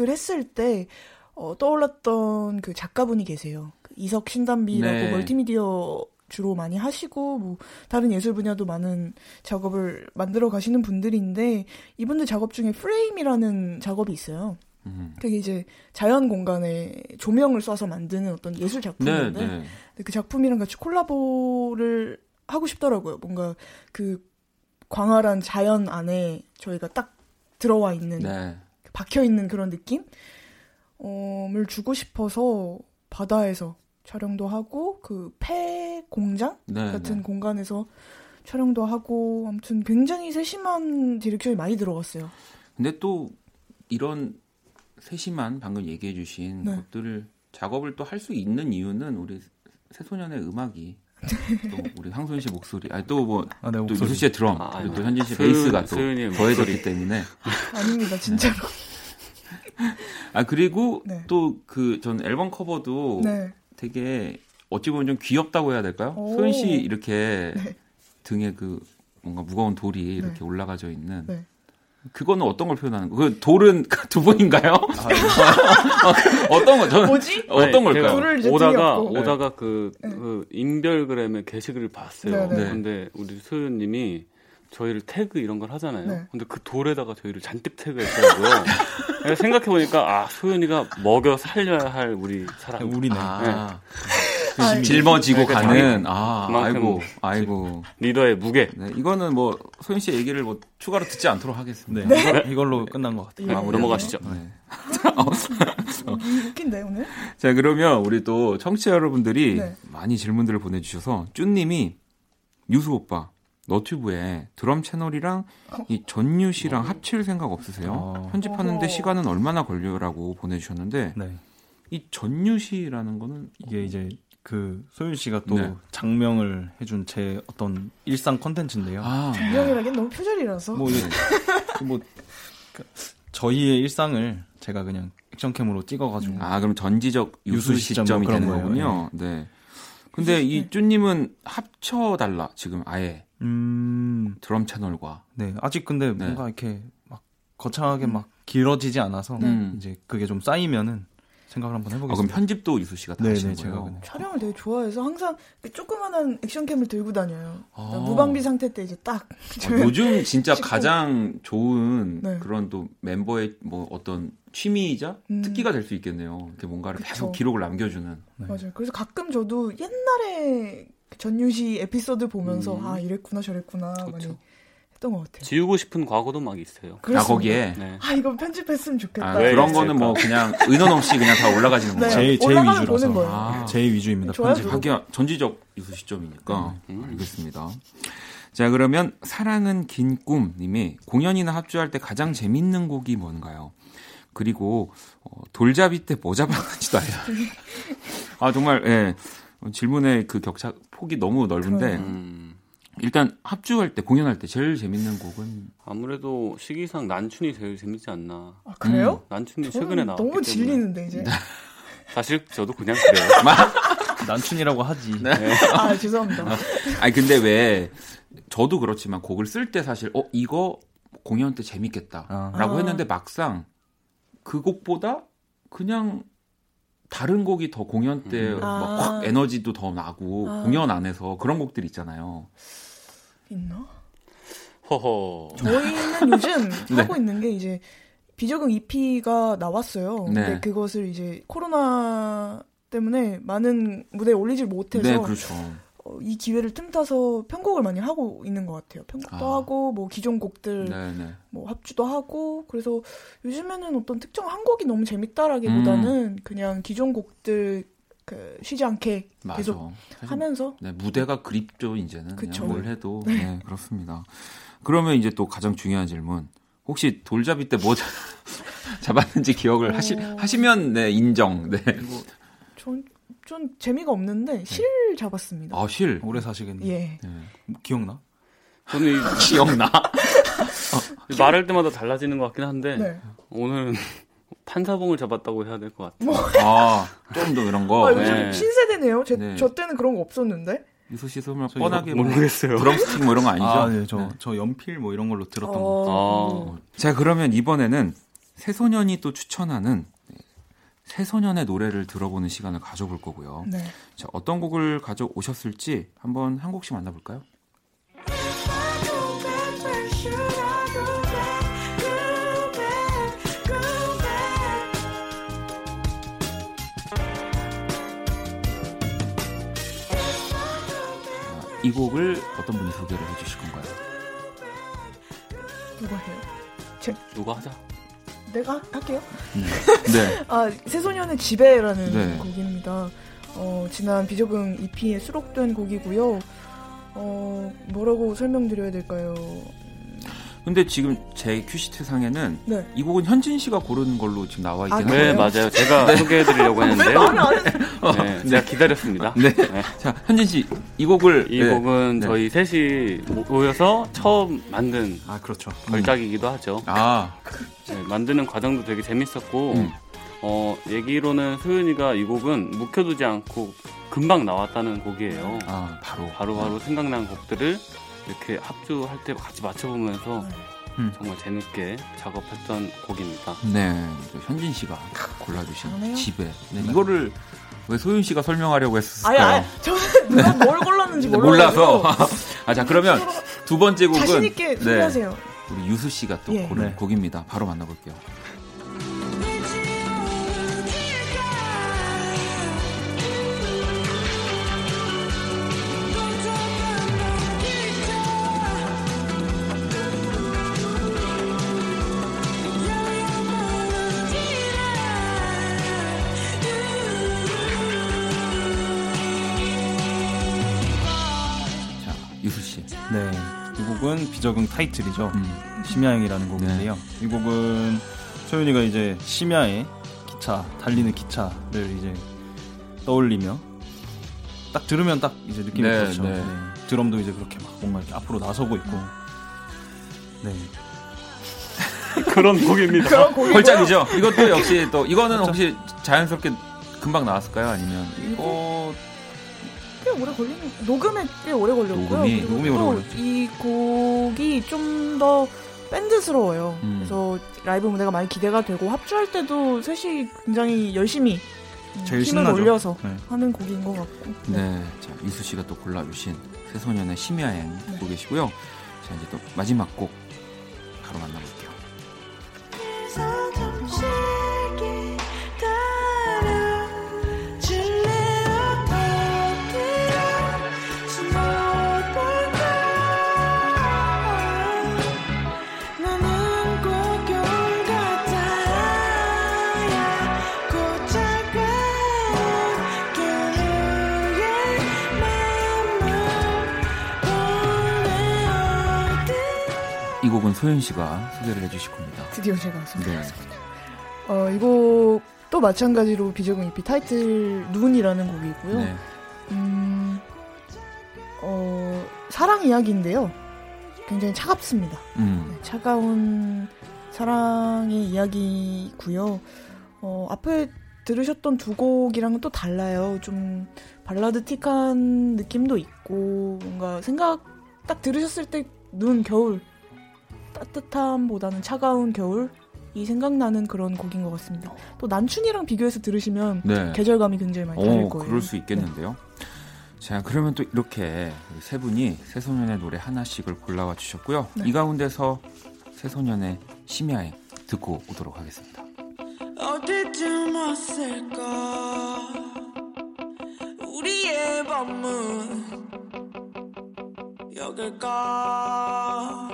했을 때 어, 떠올랐던 그 작가분이 계세요. 그 이석 신담비라고 네. 멀티미디어 주로 많이 하시고 뭐 다른 예술 분야도 많은 작업을 만들어 가시는 분들인데 이분들 작업 중에 프레임이라는 작업이 있어요. 음. 그게 이제 자연 공간에 조명을 쏴서 만드는 어떤 예술 네, 작품인데 네. 근데 그 작품이랑 같이 콜라보를 하고 싶더라고요. 뭔가 그 광활한 자연 안에 저희가 딱 들어와 있는 네. 박혀 있는 그런 느낌? 어,을 주고 싶어서 바다에서 촬영도 하고 그 폐 공장 네, 같은 네. 공간에서 촬영도 하고 아무튼 굉장히 세심한 direction이 많이 들어갔어요. 근데 또 이런 세심한 방금 얘기해 주신 네. 것들을 작업을 또 할 수 있는 이유는 우리 새소년의 음악이 또 우리 황소윤 씨 목소리, 아니 또뭐 아, 네, 목소리. 유수 씨의 드럼, 아, 그리고 또 현진 씨 베이스가 또 더해졌기 목소리. 때문에 *laughs* 아닙니다, 진짜로. 아 그리고 네. 또그 전 앨범 커버도 네. 되게 어찌 보면 좀 귀엽다고 해야 될까요? 오. 소연 씨 이렇게 네. 등에 그 뭔가 무거운 돌이 이렇게 네. 올라가져 있는 네. 그거는 어떤 걸 표현하는 거? 그 돌은 *laughs* 두 분인가요? 아, 어떤 거? 저는 뭐지? 어떤 아니, 걸까요? 오다가. 오다가 그, 네. 그 인별그램에 게시글을 봤어요. 네, 네. 근데 우리 소연님이 저희를 태그 이런 걸 하잖아요. 네. 근데 그 돌에다가 저희를 잔뜩 태그했더라고요. *laughs* 생각해 보니까 아 소연이가 먹여 살려야 할 우리 사람. 우리네. 아, 아, 짊어지고 그러니까 가는 아 아이고 아이고 리더의 무게. 네, 이거는 뭐 소연 씨 얘기를 뭐 추가로 듣지 않도록 하겠습니다. 네, 이걸- 이걸로 끝난 것 같아요. 예. 마무리 넘어가시죠. 네. 웃긴데 오늘? 자 그러면 우리 또 청취자 여러분들이 네. 많이 질문들을 보내주셔서 쭈님이 유수 오빠 너튜브에 드럼 채널이랑 이 전유 씨랑 합칠 생각 없으세요? 어. 편집하는데 어허. 시간은 얼마나 걸려라고 보내주셨는데 네. 이 전유 씨라는 거는 이게 이제 그 소윤 씨가 또 네. 장명을 해준 제 어떤 일상 컨텐츠인데요. 아 분명이라기엔 너무 표절이라서. 뭐, 이게 뭐 그, 저희의 일상을 제가 그냥 액션캠으로 찍어가지고 아, 그럼 전지적 유수 시점 시점이 뭐 그런 되는 거예요. 거군요. 네. 근데 이 쭈님은 합쳐달라 지금 아예 음, 드럼 채널과 네 아직 근데 네. 뭔가 이렇게 막 거창하게 막 길어지지 않아서 음. 이제 그게 좀 쌓이면은 생각을 한번 아, 그럼 해보겠습니다. 편집도 유수 씨가 다 네, 하시는 네, 제가 거예요? 촬영을 되게 좋아해서 항상 그 조그만한 액션캠을 들고 다녀요. 아. 무방비 상태 때 이제 딱. 어, 요즘 진짜 찍고. 가장 좋은 네. 그런 또 멤버의 뭐 어떤 취미이자 음. 특기가 될 수 있겠네요. 이렇게 뭔가를 그쵸. 계속 기록을 남겨주는. 네. 맞아요. 그래서 가끔 저도 옛날에 그 전유시 에피소드 보면서 음. 아 이랬구나 저랬구나 많이 그렇죠. 했던 것 같아요. 지우고 싶은 과거도 막 있어요. 아. 거기에 네. 아 이건 편집했으면 좋겠다. 아, 왜 그런 있을까? 거는 뭐 그냥 의논 없이 그냥 다 올라가지는 네. 거예요. 제, 제 올라가면 위주라서 거예요. 아. 제 위주입니다. 좋아요, 편집. 그거. 하기야 전지적 유수 시점이니까 음. 알겠습니다. 자 그러면 사랑은 긴 꿈님이 공연이나 합주할 때 가장 재밌는 곡이 뭔가요? 그리고 어, 돌잡이 때 뭐 잡았는지도 알아요. *laughs* 아 정말 예 어, 질문의 그 격차 폭이 너무 넓은데. 음, 일단 합주할 때 공연할 때 제일 재밌는 곡은 아무래도 시기상 난춘이 제일 재밌지 않나. 아 그래요? 난춘이 저는 최근에 나왔기 너무 때문에 질리는데 이제. *laughs* 사실 저도 그냥 그래요. *laughs* 난춘이라고 하지. 아 죄송합니다. 아니 근데 왜 저도 그렇지만 곡을 쓸 때 사실 어 이거 공연 때 재밌겠다라고 아. 했는데 막상 그 곡보다 그냥 다른 곡이 더 공연 때 음. 막 아. 확 에너지도 더 나고 아. 공연 안에서 그런 곡들 있잖아요. 있나? 허허. 저희는 요즘 *laughs* 네. 하고 있는 게 이제 비적응 EP가 나왔어요. 네. 근데 그것을 이제 코로나 때문에 많은 무대에 올리질 못해서 네, 그렇죠. 어, 이 기회를 틈타서 편곡을 많이 하고 있는 것 같아요. 편곡도 아. 하고 뭐 기존 곡들 네, 네. 뭐 합주도 하고 그래서 요즘에는 어떤 특정 한 곡이 너무 재밌다라기보다는 그냥 기존 곡들 그 쉬지 않게 맞아. 계속 하면서 네, 무대가 그립죠, 이제는. 그쵸. 그냥 뭘 해도. 네. 네. 그렇습니다. 그러면 이제 또 가장 중요한 질문. 혹시 돌잡이 때 뭐 *laughs* 잡았는지 기억을 하시, 어. 하시면, 네, 인정. 네. *laughs* 전, 전 재미가 없는데 실 잡았습니다. 아, 실. 오래 사시겠네요. 예. 네. 뭐 기억나? 저는 이 기억나? *laughs* 말할 때마다 달라지는 것 같긴 한데 네. 오늘은 판사봉을 잡았다고 해야 될 것 같아요. 아, 좀 더 이런 거. 아, 요즘 네. 신세대네요. 제, 네. 저 때는 그런 거 없었는데. 유수 씨 설명 저 뻔하게 뭐 모르겠어요. 드럼스틱 뭐 이런 거 아니죠? 아, 네, 저, 네. 저 연필 뭐 이런 걸로 들었던 거. 어, 아, 자, 그러면 이번에는 새소년이 또 추천하는 네, 새소년의 노래를 들어보는 시간을 가져볼 거고요. 네. 자, 어떤 곡을 가져오셨을지 한번 한 곡씩 만나볼까요? 이 곡을 어떤 분이 소개를 해주실 건가요? 누가 해요? 누가 하자. 내가 할게요. 네. *laughs* 아, 새소년의 지배라는 네. 곡입니다. 어, 지난 비적응 EP에 수록된 곡이고요. 어, 뭐라고 설명드려야 될까요? 근데 지금 제 큐시트 상에는 네. 이 곡은 현진 씨가 고른 걸로 지금 나와 있긴 아, 한데요. 네, 맞아요. 제가 소개해드리려고 왜 했는데요. *laughs* 네, 제가 기다렸습니다. 네. 자, 현진 씨, 이 곡을 이 네. 곡은 네. 저희 셋이 모여서 처음 만든 아, 그렇죠. 걸작이기도 하죠. 아, 네, 만드는 과정도 되게 재밌었고, 음. 어, 얘기로는 소윤이가 이 곡은 묵혀두지 않고 금방 나왔다는 곡이에요. 아, 바로 바로바로 생각난 곡들을 이렇게 합주할 때 같이 맞춰보면서 음. 정말 재밌게 작업했던 곡입니다. 네, 또 현진 씨가 골라주신. 집에 네, 이거를 왜 소윤 씨가 설명하려고 아니, 했을까요? 아니, 저는 누가 뭘 골랐는지 몰라서. 아, 자 그러면 두 번째 곡은 자신 있게 네, 소개하세요. 우리 유수 씨가 또 예. 고른 네. 곡입니다. 바로 만나볼게요. 비적응 타이틀이죠. 음. 심야행이라는 곡인데요. 이 곡은 소윤이가 이제 심야에 기차, 달리는 기차를 이제 떠올리며 딱 들으면 딱 이제 느낌이 네, 그렇죠. 네. 네. 드럼도 이제 그렇게 막 뭔가 이렇게 앞으로 나서고 있고. 네. *laughs* 그런 곡입니다. 그런 곡이고요. 헐짝이죠. 이것도 역시 또 이거는 혹시 자연스럽게 금방 나왔을까요? 아니면 어, 꽤 오래 걸리는 녹음에 꽤 오래 걸렸고요. 녹음이- 그리고 녹음이 오래 또 걸렸죠. 이 곡이 좀 더 밴드스러워요. 음. 그래서 라이브 무대가 많이 기대가 되고 합주할 때도 셋이 굉장히 열심히 음, 제일 힘을 신나죠. 올려서 네. 하는 곡인 것 같고. 네, 자 유수 씨가 또 골라주신 새소년의 심야행 네. 듣고 계시고요. 자 이제 또 마지막 곡 바로 만나볼게요. 곡은 소연 씨가 소개를 해주실 겁니다. 드디어 제가 네. 소개했습니다. 어, 이 곡도 마찬가지로 비적응 EP 타이틀 눈이라는 곡이고요. 네. 음, 어, 사랑 이야기인데요. 굉장히 차갑습니다. 음. 네, 차가운 사랑의 이야기고요. 어, 앞에 들으셨던 두 곡이랑은 또 달라요. 좀 발라드틱한 느낌도 있고 뭔가 생각 딱 들으셨을 때 눈 겨울 따뜻함보다는 차가운 겨울 이 생각나는 그런 곡인 것 같습니다. 또 난춘이랑 비교해서 들으시면 네. 계절감이 굉장히 많이 다를 오, 거예요. 그럴 수 있겠는데요. 자, 그러면 또 이렇게 세 분이 새 소년의 노래 하나씩을 골라와 주셨고요. 네. 이 가운데서 새 소년의 심야행 듣고 오도록 하겠습니다. 어디쯤 왔을까 우리의 밤은 여길까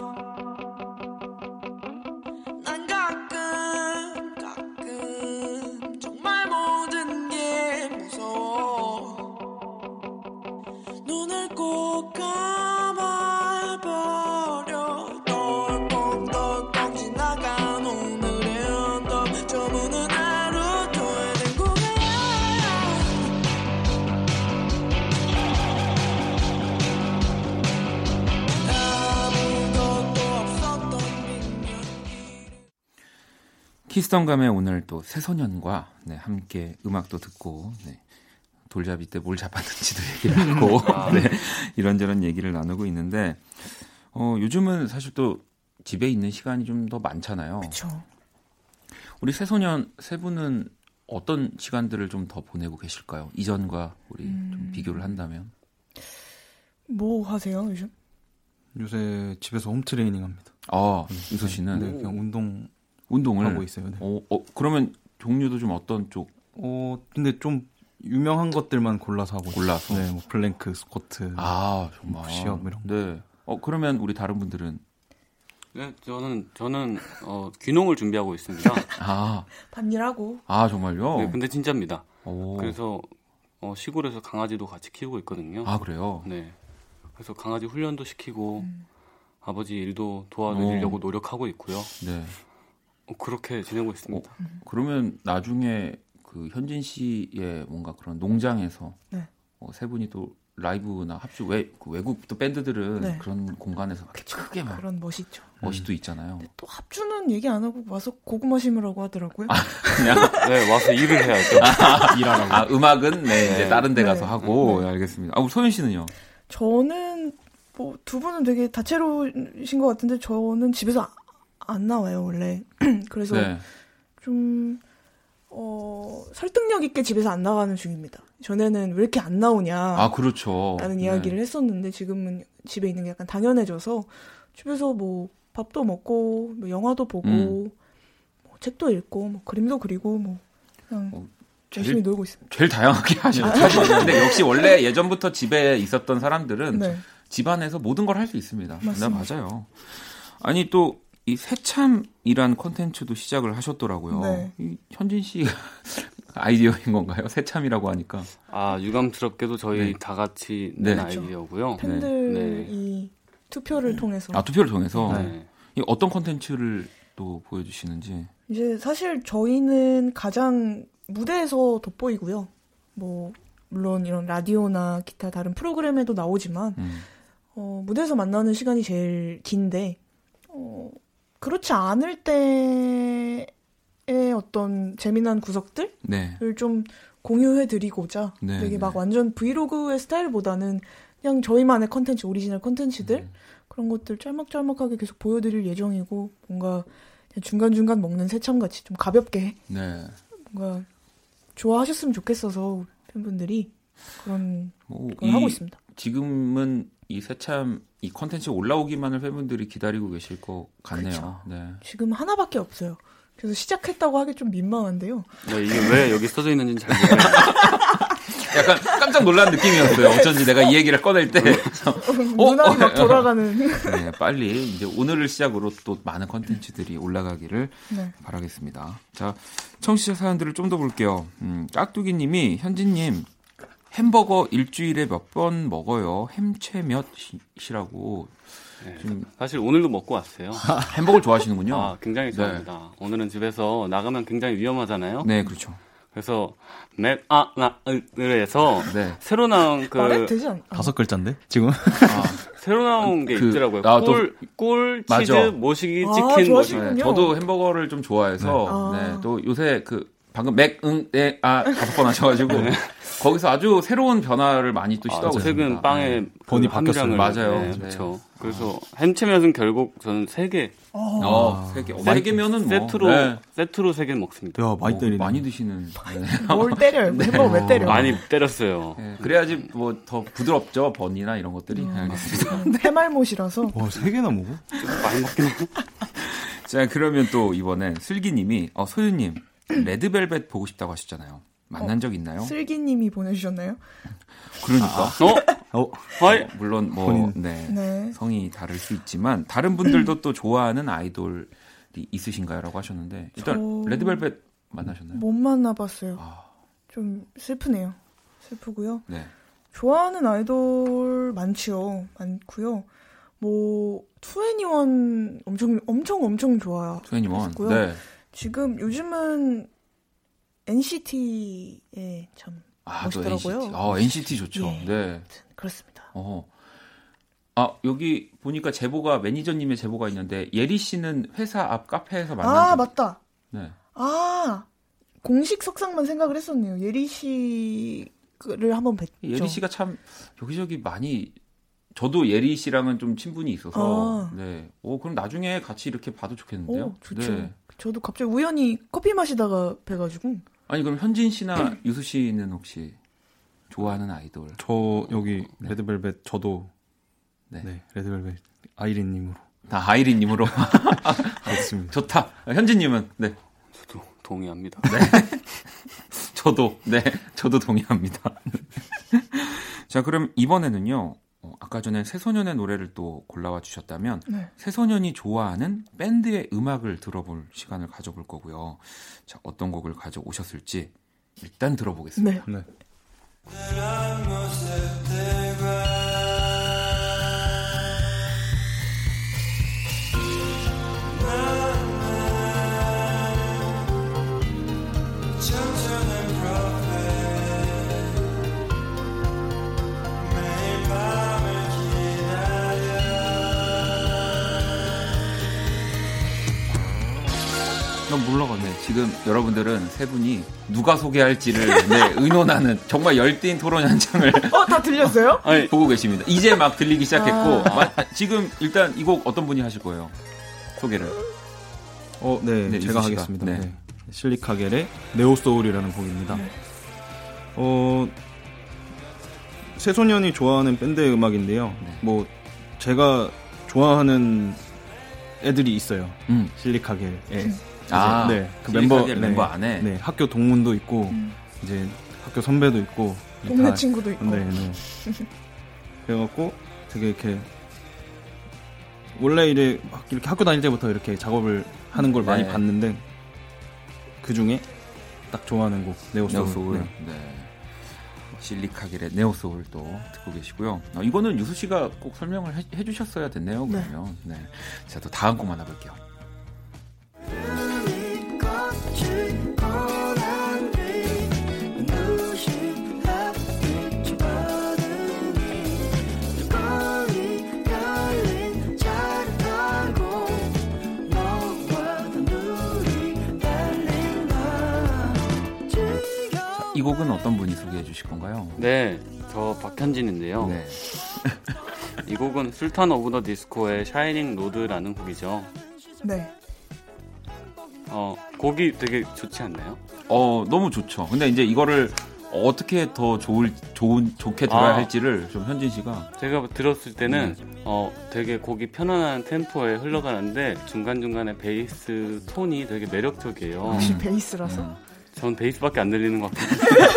키스덤감에 오늘 또 새소년과 네, 함께 음악도 듣고 네, 돌잡이 때 뭘 잡았는지도 *laughs* 얘기를 하고 *laughs* 네, 이런저런 얘기를 나누고 있는데 어, 요즘은 사실 또 집에 있는 시간이 좀 더 많잖아요. 그렇죠. 우리 새소년 세 분은 어떤 시간들을 좀 더 보내고 계실까요? 이전과 우리 음. 좀 비교를 한다면. 뭐 하세요 요즘? 요새 집에서 홈 트레이닝 합니다. 아, 윤서 씨는 네, 그냥 운동 운동을 하고 있어요. 네. 어, 어, 그러면 종류도 좀 어떤 쪽 어, 근데 좀 유명한 것들만 골라서 하고 골라서? 네, 뭐 플랭크, 스쿼트, 아, 정말. 푸시업 이런 거. 네. 어, 그러면 우리 다른 분들은 네, 저는 저는 어, 귀농을 준비하고 있습니다. *laughs* 아, 밭일하고 아 정말요? 네, 근데 진짜입니다. 오. 그래서 어, 시골에서 강아지도 같이 키우고 있거든요. 아 그래요? 네. 그래서 강아지 훈련도 시키고 음. 아버지 일도 도와드리려고 오. 노력하고 있고요. 네. 어, 그렇게 지내고 있습니다. 그러면 나중에 그 현진 씨의 뭔가 그런 농장에서 네. 어, 세 분이 또 라이브나 합주 외, 그 외국 또 밴드들은 네. 그런 공간에서 막 크게 막 그런 멋이 있죠. 멋이 또 있잖아요. 또 합주는 얘기 안 하고 와서 고구마 심으라고 하더라고요. 그냥 *laughs* 네, 와서 일을 해야죠. *laughs* 일하라고. 아 음악은 네, 이제 다른 데 네. 가서 하고 네, 알겠습니다. 아 우리 소연 씨는요? 저는 뭐 두 분은 되게 다채로우신 것 같은데 저는 집에서 아- 안 나와요 원래. *clears throat* 그래서 네. 좀 어, 설득력 있게 집에서 안 나가는 중입니다. 전에는 왜 이렇게 안 나오냐. 아 그렇죠. 라는 네. 이야기를 했었는데 지금은 집에 있는 게 약간 당연해져서 집에서 뭐 밥도 먹고 뭐 영화도 보고 음. 뭐 책도 읽고 뭐 그림도 그리고 뭐 그냥 어, 열심히 제일- 놀고 있습니다. 제일 다양하게 하시죠. 사실 근데 역시 원래 예전부터 집에 있었던 사람들은 네. 집안에서 모든 걸 할 수 있습니다. 네, 맞습니다. 맞아요. 아니 또 이 새참이란 콘텐츠도 시작을 하셨더라고요. 네. 이 현진 씨 *laughs* 아이디어인 건가요? 새참이라고 하니까. 아 유감스럽게도 저희 네. 다 같이 네. 낸 그렇죠. 아이디어고요. 팬들이 투표를 통해서 아 투표를 통해서 네. 이 어떤 콘텐츠를 또 보여주시는지. 이제 사실 저희는 가장 무대에서 돋보이고요. 뭐 물론 이런 라디오나 기타 다른 프로그램에도 나오지만 음. 어, 무대에서 만나는 시간이 제일 긴데 어, 그렇지 않을 때의 어떤 재미난 구석들을 네. 좀 공유해드리고자 네, 되게 네. 막 완전 브이로그의 스타일보다는 그냥 저희만의 컨텐츠, 오리지널 컨텐츠들 음. 그런 것들 짤막짤막하게 계속 보여드릴 예정이고 뭔가 중간중간 먹는 새참같이 좀 가볍게 네. 뭔가 좋아하셨으면 좋겠어서 팬분들이 그런 뭐걸 이- 하고 있습니다. 지금은 이 새참 이 콘텐츠 올라오기만을 팬분들이 기다리고 계실 것 같네요. 그렇죠. 네. 지금 하나밖에 없어요. 그래서 시작했다고 하기 좀 민망한데요. 네, 이게 왜 여기 써져 있는지는 잘 모르겠어요. *laughs* 약간 깜짝 놀란 느낌이었어요. 어쩐지 내가 이 얘기를 꺼낼 때. *laughs* 눈알이 막 돌아가는. 네, 빨리 이제 오늘을 시작으로 또 많은 컨텐츠들이 올라가기를 네. 바라겠습니다. 자, 청취자 사연들을 좀 더 볼게요. 음, 깍두기님이 현진님 햄버거 일주일에 몇 번 먹어요? 햄채 몇이라고 네. 지금 사실 오늘도 먹고 왔어요. *laughs* 햄버거를 좋아하시는군요. 아, 굉장히 좋아합니다. 오늘은 집에서 나가면 굉장히 위험하잖아요. 네, 그렇죠. 그래서 맥아나을 해서 네. 새로 나온 그 말해도 되지 않? 아, 다섯 글자인데 지금 새로 나온 게 그- 있더라고요. 아, 또- 꿀, 꿀, 치즈, 맞아. 모시기, 아, 치킨, 모시기. 좋아하시군요. 네, 저도 햄버거를 좀 좋아해서 네. 네. 아. 또 요새 그 방금 맥, 응, 네, 아 다섯 번 하셔가지고 거기서 아주 새로운 변화를 많이 또 아, 시도하고 있습니다. 최근 빵에 네. 그 번이 함량을- 바뀌었어요. 맞아요. 네, 네. 그렇죠. 그래서 햄치면은 결국 저는 세 개, 어, 세 개, 어, 세 개면은 뭐 세트로 네. 세트로 세 개 먹습니다. 야 많이 어, 때리네. 많이 드시는. 네. 뭘 때려요? *laughs* 햄버거 왜 때려? 많이 때렸어요. 네, 그래야지 뭐 더 부드럽죠 번이나 이런 것들이. *laughs* 네, 알겠습니다. 해말못이라서 와세 개나 먹어? 좀 많이 먹긴 해요. *laughs* 자, 그러면 또 이번엔 슬기님이 어, 소유님 레드벨벳 보고 싶다고 하셨잖아요. 만난 적 있나요? 슬기님이 보내주셨나요? 그러니까. 어? 어, 어이? 물론 뭐. 네, 네. 성이 다를 수 있지만 다른 분들도 또 좋아하는 아이돌이 있으신가요라고 하셨는데 일단 저- 레드벨벳 만나셨나요? 못 만나봤어요. 아, 좀 슬프네요. 슬프고요. 네. 좋아하는 아이돌 많지요. 많고요. 뭐 투애니원 엄청 엄청 엄청 좋아. 트웬티원. 했고요. 네. 지금 요즘은 NCT에 참 아, 또 멋있더라고요. NCT. 아, NCT 좋죠. 예. 네. 그렇습니다. 어. 아, 여기 보니까 제보가 매니저님의 제보가 있는데 예리 씨는 회사 앞 카페에서 만난 아 적 맞다. 네. 아 공식 석상만 생각을 했었네요. 예리 씨를 한번 뵀죠. 예리 씨가 참 여기저기 많이 저도 예리 씨랑은 좀 친분이 있어서 아. 네. 오, 그럼 나중에 같이 이렇게 봐도 좋겠는데요. 오, 좋죠. 네. 저도 갑자기 우연히 커피 마시다가 뵈가지고 아니 그럼 현진 씨나 *clears throat* 유수 씨는 혹시 좋아하는 아이돌? 저 여기 네. 레드벨벳 저도 네. 네, 레드벨벳 아이린님으로 다 아이린 님으로 그렇습니다. *laughs* 좋다. 현진 님은 네. 저도 동의합니다. *laughs* 저도 네. 저도 동의합니다. *laughs* 자, 그럼 이번에는요. 어, 아까 전에 새소년의 노래를 또 골라와 주셨다면 네. 새소년이 좋아하는 밴드의 음악을 들어볼 시간을 가져볼 거고요. 자, 어떤 곡을 가져오셨을지 일단 들어보겠습니다. 네. 네. 난 몰라가네. 지금 여러분들은 세 분이 누가 소개할지를 네, 의논하는 정말 열띤 토론 현장을 어, 다 들렸어요? *laughs* 아니, 보고 계십니다. 이제 막 들리기 시작했고 아. 마- 아, 지금 일단 이 곡 어떤 분이 하실 거예요? 소개를. 어, 네, 네, 제가. 하겠습니다. 네. 네. 실리카겔의 네오 소울이라는 곡입니다. 네. 어, 새소년이 좋아하는 밴드의 음악인데요. 네. 뭐 제가 좋아하는 애들이 있어요. 음. 실리카겔. 예. 아, 네, 그 멤버 멤버 안에? 네, 학교 동문도 있고 음. 이제 학교 선배도 있고 동네 다- 친구도 있고. 네, 네. 그래갖고 되게 이렇게 원래 이제 막 이렇게 학교 다닐 때부터 이렇게 작업을 하는 걸 많이 네. 봤는데 그 중에 딱 좋아하는 곡 네오소울. 네오소울. 네. 네. 실리카겔의 네오소울 또 듣고 계시고요. 어, 이거는 유수 씨가 꼭 설명을 해, 해주셨어야 됐네요. 네. 그러면 네. 자, 또 다음 곡 만나볼게요. 자, 이 곡은 어떤 분이 소개해 주실 건가요? 네, 저 박현진인데요. 네. *laughs* 이 곡은 술탄 오브 더 디스코의 Shining Road라는 곡이죠. 네. 어, 곡이 되게 좋지 않나요? 어, 너무 좋죠. 근데 이제 이거를 어떻게 더 좋을, 좋은, 좋게 들어야 아. 할지를 좀 현진 씨가 제가 들었을 때는 어 되게 곡이 편안한 템포에 흘러가는데 중간 중간에 베이스 톤이 되게 매력적이에요. 역시 베이스라서. 음, 전 베이스밖에 안 들리는 것 같아요.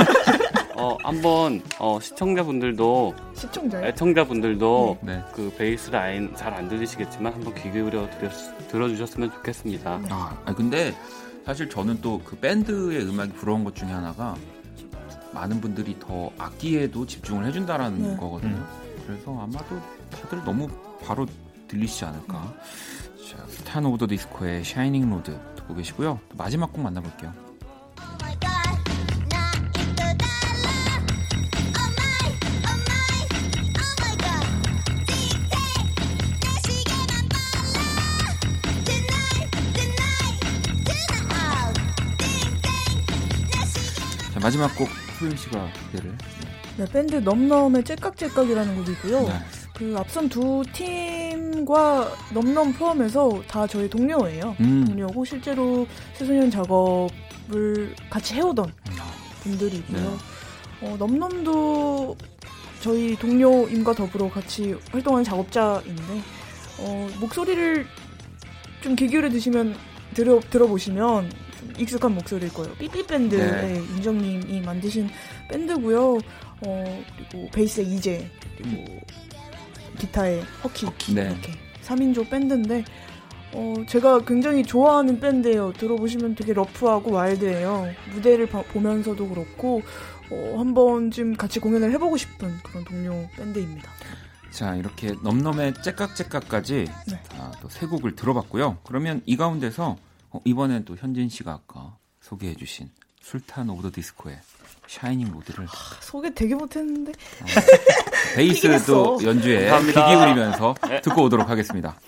*laughs* 어 한번 어 시청자분들도 시청자요? 애청자분들도 네. 그 베이스 라인 잘 안 들리시겠지만 한번 귀 기울여 들였- 들어주셨으면 좋겠습니다. 아, 아니, 근데 사실 저는 또 그 밴드의 음악이 부러운 것 중에 하나가 많은 분들이 더 악기에도 집중을 해준다라는 네. 거거든요. 그래서 아마도 다들 너무 바로 들리시지 않을까. 자, 술탄 오브 더 디스코의 Shining Road 듣고 계시고요. 또 마지막 곡 만나볼게요. 마지막 곡 소윤 씨가 소개를. 네, 밴드 넘넘의 째깍째깍이라는 곡이고요. 네. 그 앞선 두 팀과 넘넘 포함해서 다 저희 동료예요. 음. 동료고 실제로 새소년 작업을 같이 해오던 분들이고요. 네. 어, 넘넘도 저희 동료임과 더불어 같이 활동하는 작업자인데 어, 목소리를 좀 귀 기울여 드시면 들어 들어보시면 좀 익숙한 목소리일 거예요. 삐삐 밴드 네. 의 윤정님이 만드신 밴드고요. 어 그리고 베이스에 이재 그리고 기타에 허키, 네. 이렇게 3인조 밴드인데 어 제가 굉장히 좋아하는 밴드예요. 들어보시면 되게 러프하고 와일드해요. 무대를 봐- 보면서도 그렇고 어, 한 번쯤 같이 공연을 해보고 싶은 그런 동료 밴드입니다. 자, 이렇게 넘넘의 째깍째깍까지 네. 또세 곡을 들어봤고요. 그러면 이 가운데서 어, 이번엔 또 현진 씨가 아까 소개해주신 술탄 오브 더 디스코의 Shining Road를 소개 되게 못했는데 베이스도 *laughs* 했어. 연주에 귀 감사합니다. 기울이면서 듣고 오도록 하겠습니다.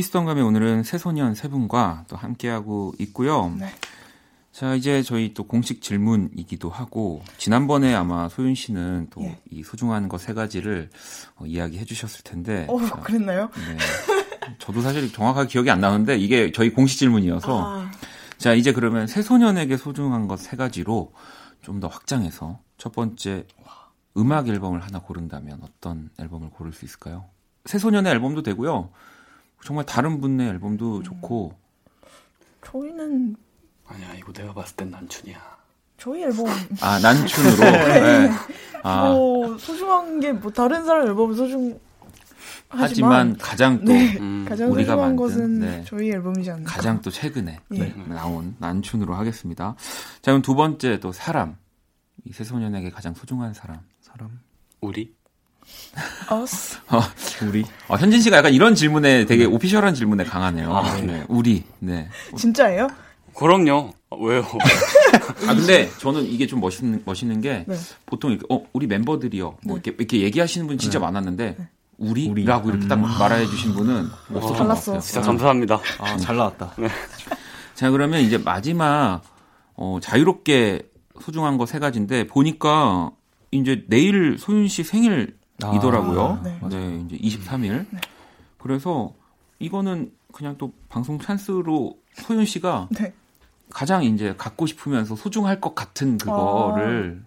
키스ton감에 오늘은 새소년 세 분과 또 함께하고 있고요. 네. 자, 이제 저희 또 공식 질문이기도 하고, 지난번에 아마 소윤 씨는 또 예. 이 소중한 것 세 가지를 어, 이야기해 주셨을 텐데. 어 자, 그랬나요? 네. 저도 사실 정확하게 기억이 안 나는데, 이게 저희 공식 질문이어서. 아, 자, 이제 그러면 새소년에게 소중한 것 세 가지로 좀 더 확장해서 첫 번째 음악 앨범을 하나 고른다면 어떤 앨범을 고를 수 있을까요? 새소년의 앨범도 되고요. 정말 다른 분의 앨범도 좋고 저희는 아니야 이거 내가 봤을 땐 난춘이야. 저희 앨범 아 난춘으로 *laughs* 네. 아, 뭐 소중한 게 뭐 다른 사람 앨범 소중 하지만 가장 또 네, 음, 가장 우리가 소중한 만든, 것은 네. 저희 앨범이지 않나. 가장 또 최근에 예. 네, 나온 난춘으로 하겠습니다. 자 그럼 두 번째 또 사람 이 새소년에게 가장 소중한 사람 사람. 우리 us. *laughs* 어, 우리 어, 현진 씨가 약간 이런 질문에 되게 오피셜한 질문에 강하네요. 네, 우리 네. 진짜예요? 그럼요. 어, 왜요? 아 근데 저는 이게 좀 멋있는 멋있는 게 네. 보통 이렇게 어 우리 멤버들이요 뭐 이렇게 이렇게 얘기하시는 분 진짜 많았는데 우리라고 우리. 이렇게 딱 말해 주신 분은 없었던 것. 같아요. 진짜 감사합니다. 아, 잘 나왔다. 자 그러면 이제 마지막 어, 자유롭게 소중한 거 세 가지인데 보니까 이제 내일 소윤 씨 생일 이더라고요. 아, 네. 네, 이제 23일. 그래서 이거는 그냥 또 방송 찬스로 소윤 씨가 네. 가장 이제 갖고 싶으면서 소중할 것 같은 그거를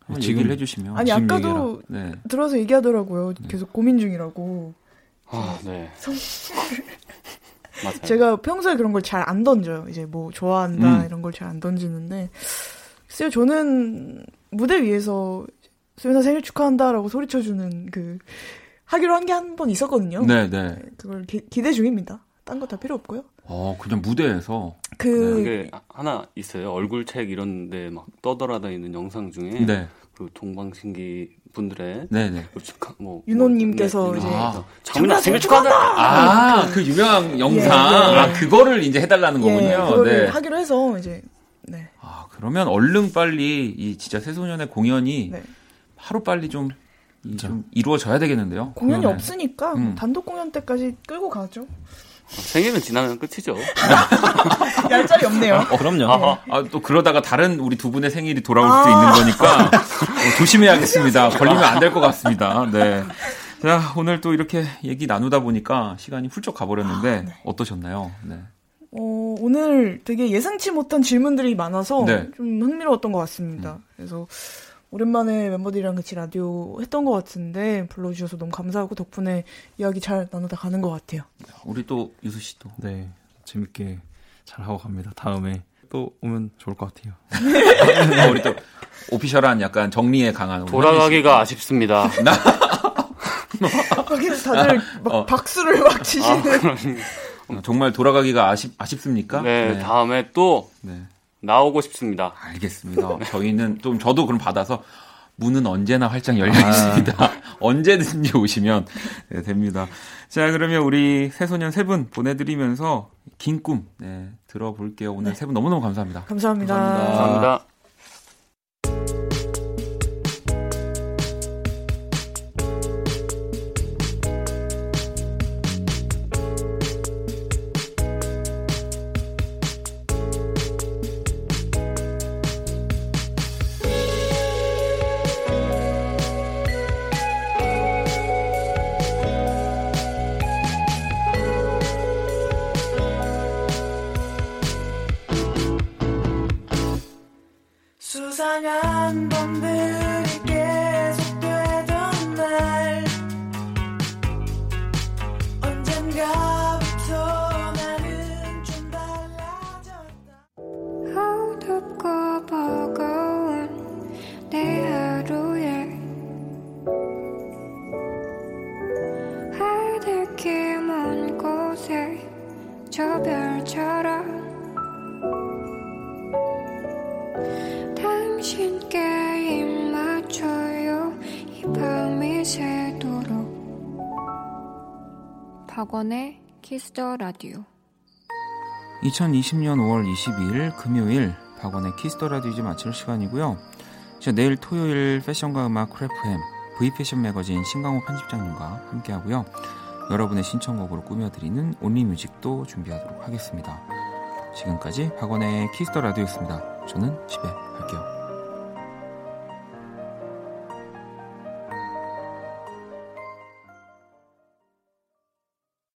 한번 지금- 얘기를 해주시면. 아니 지금 아까도 네. 들어서 얘기하더라고요. 계속 고민 중이라고. 아, 네. *laughs* 맞아요. 제가 평소에 그런 걸 잘 안 던져요. 이제 뭐 좋아한다 음. 이런 걸 잘 안 던지는데 글쎄요 저는 무대 위에서 소연아 생일 축하한다라고 소리쳐주는 그 하기로 한 게 한 번 있었거든요. 네, 네. 그걸 기, 기대 중입니다. 딴 거 다 필요 없고요. 어, 그냥 무대에서. 그 그게 하나 있어요. 얼굴책 이런 데 막 떠돌아다니는 영상 중에 네. 그 동방신기 분들의 네, 네. 그 축하 뭐 윤호님께서 뭐, 네, 이제 아. 장민아 생일 축하한다. 아, 그 유명한 영상. 예, 예. 아, 그거를 이제 해달라는 예, 거군요. 그거를 네. 하기로 해서 이제 네. 아, 그러면 얼른 빨리 이 진짜 새소년의 공연이 네. 하루 빨리 좀, 이, 좀 이루어져야 되겠는데요. 공연이 공연에. 없으니까 음. 단독 공연 때까지 끌고 가죠. 생일은 지나면 끝이죠. *laughs* 얄짤이 없네요. 그럼요. 아, 또 그러다가 다른 우리 두 분의 생일이 돌아올 수 있는 거니까 어, 조심해야겠습니다. 걸리면 안 될 것 같습니다. 네. 자, 오늘 또 이렇게 얘기 나누다 보니까 시간이 훌쩍 가버렸는데 어떠셨나요? 네. 어, 오늘 되게 예상치 못한 질문들이 많아서 네. 좀 흥미로웠던 것 같습니다. 그래서 오랜만에 멤버들이랑 같이 라디오 했던 것 같은데 불러주셔서 너무 감사하고 덕분에 이야기 잘 나누다 가는 것 같아요. 우리 또 유수 씨도 네, 재밌게 잘 하고 갑니다. 다음에 또 오면 좋을 것 같아요. 어, 우리 또 오피셜한 약간 정리에 강한 돌아가기가 아쉽습니다. 거기서 다들 막 어. 박수를 막 치시는. 아, 정말 돌아가기가 아쉽, 아쉽습니까? 네, 다음에 또 네. 나오고 싶습니다. 알겠습니다. 저희는 좀 저도 그럼 받아서 문은 언제나 활짝 열려 있습니다. *laughs* 언제든지 오시면 네, 됩니다. 자, 그러면 우리 새소년 세 분 보내드리면서 긴 꿈 네, 들어볼게요. 오늘 세분 너무너무 감사합니다. 감사합니다. 감사합니다. 수상한 키스 더 라디오 2020년 5월 22일 금요일 박원의 키스 더 라디오 이제 마칠 시간이고요. 자, 내일 토요일 패션과 음악 크래프햄 V패션 매거진 신강호 편집장님과 함께하고요. 여러분의 신청곡으로 꾸며드리는 Only Music도 준비하도록 하겠습니다. 지금까지 박원의 키스 더 라디오였습니다. 저는 집에 갈게요.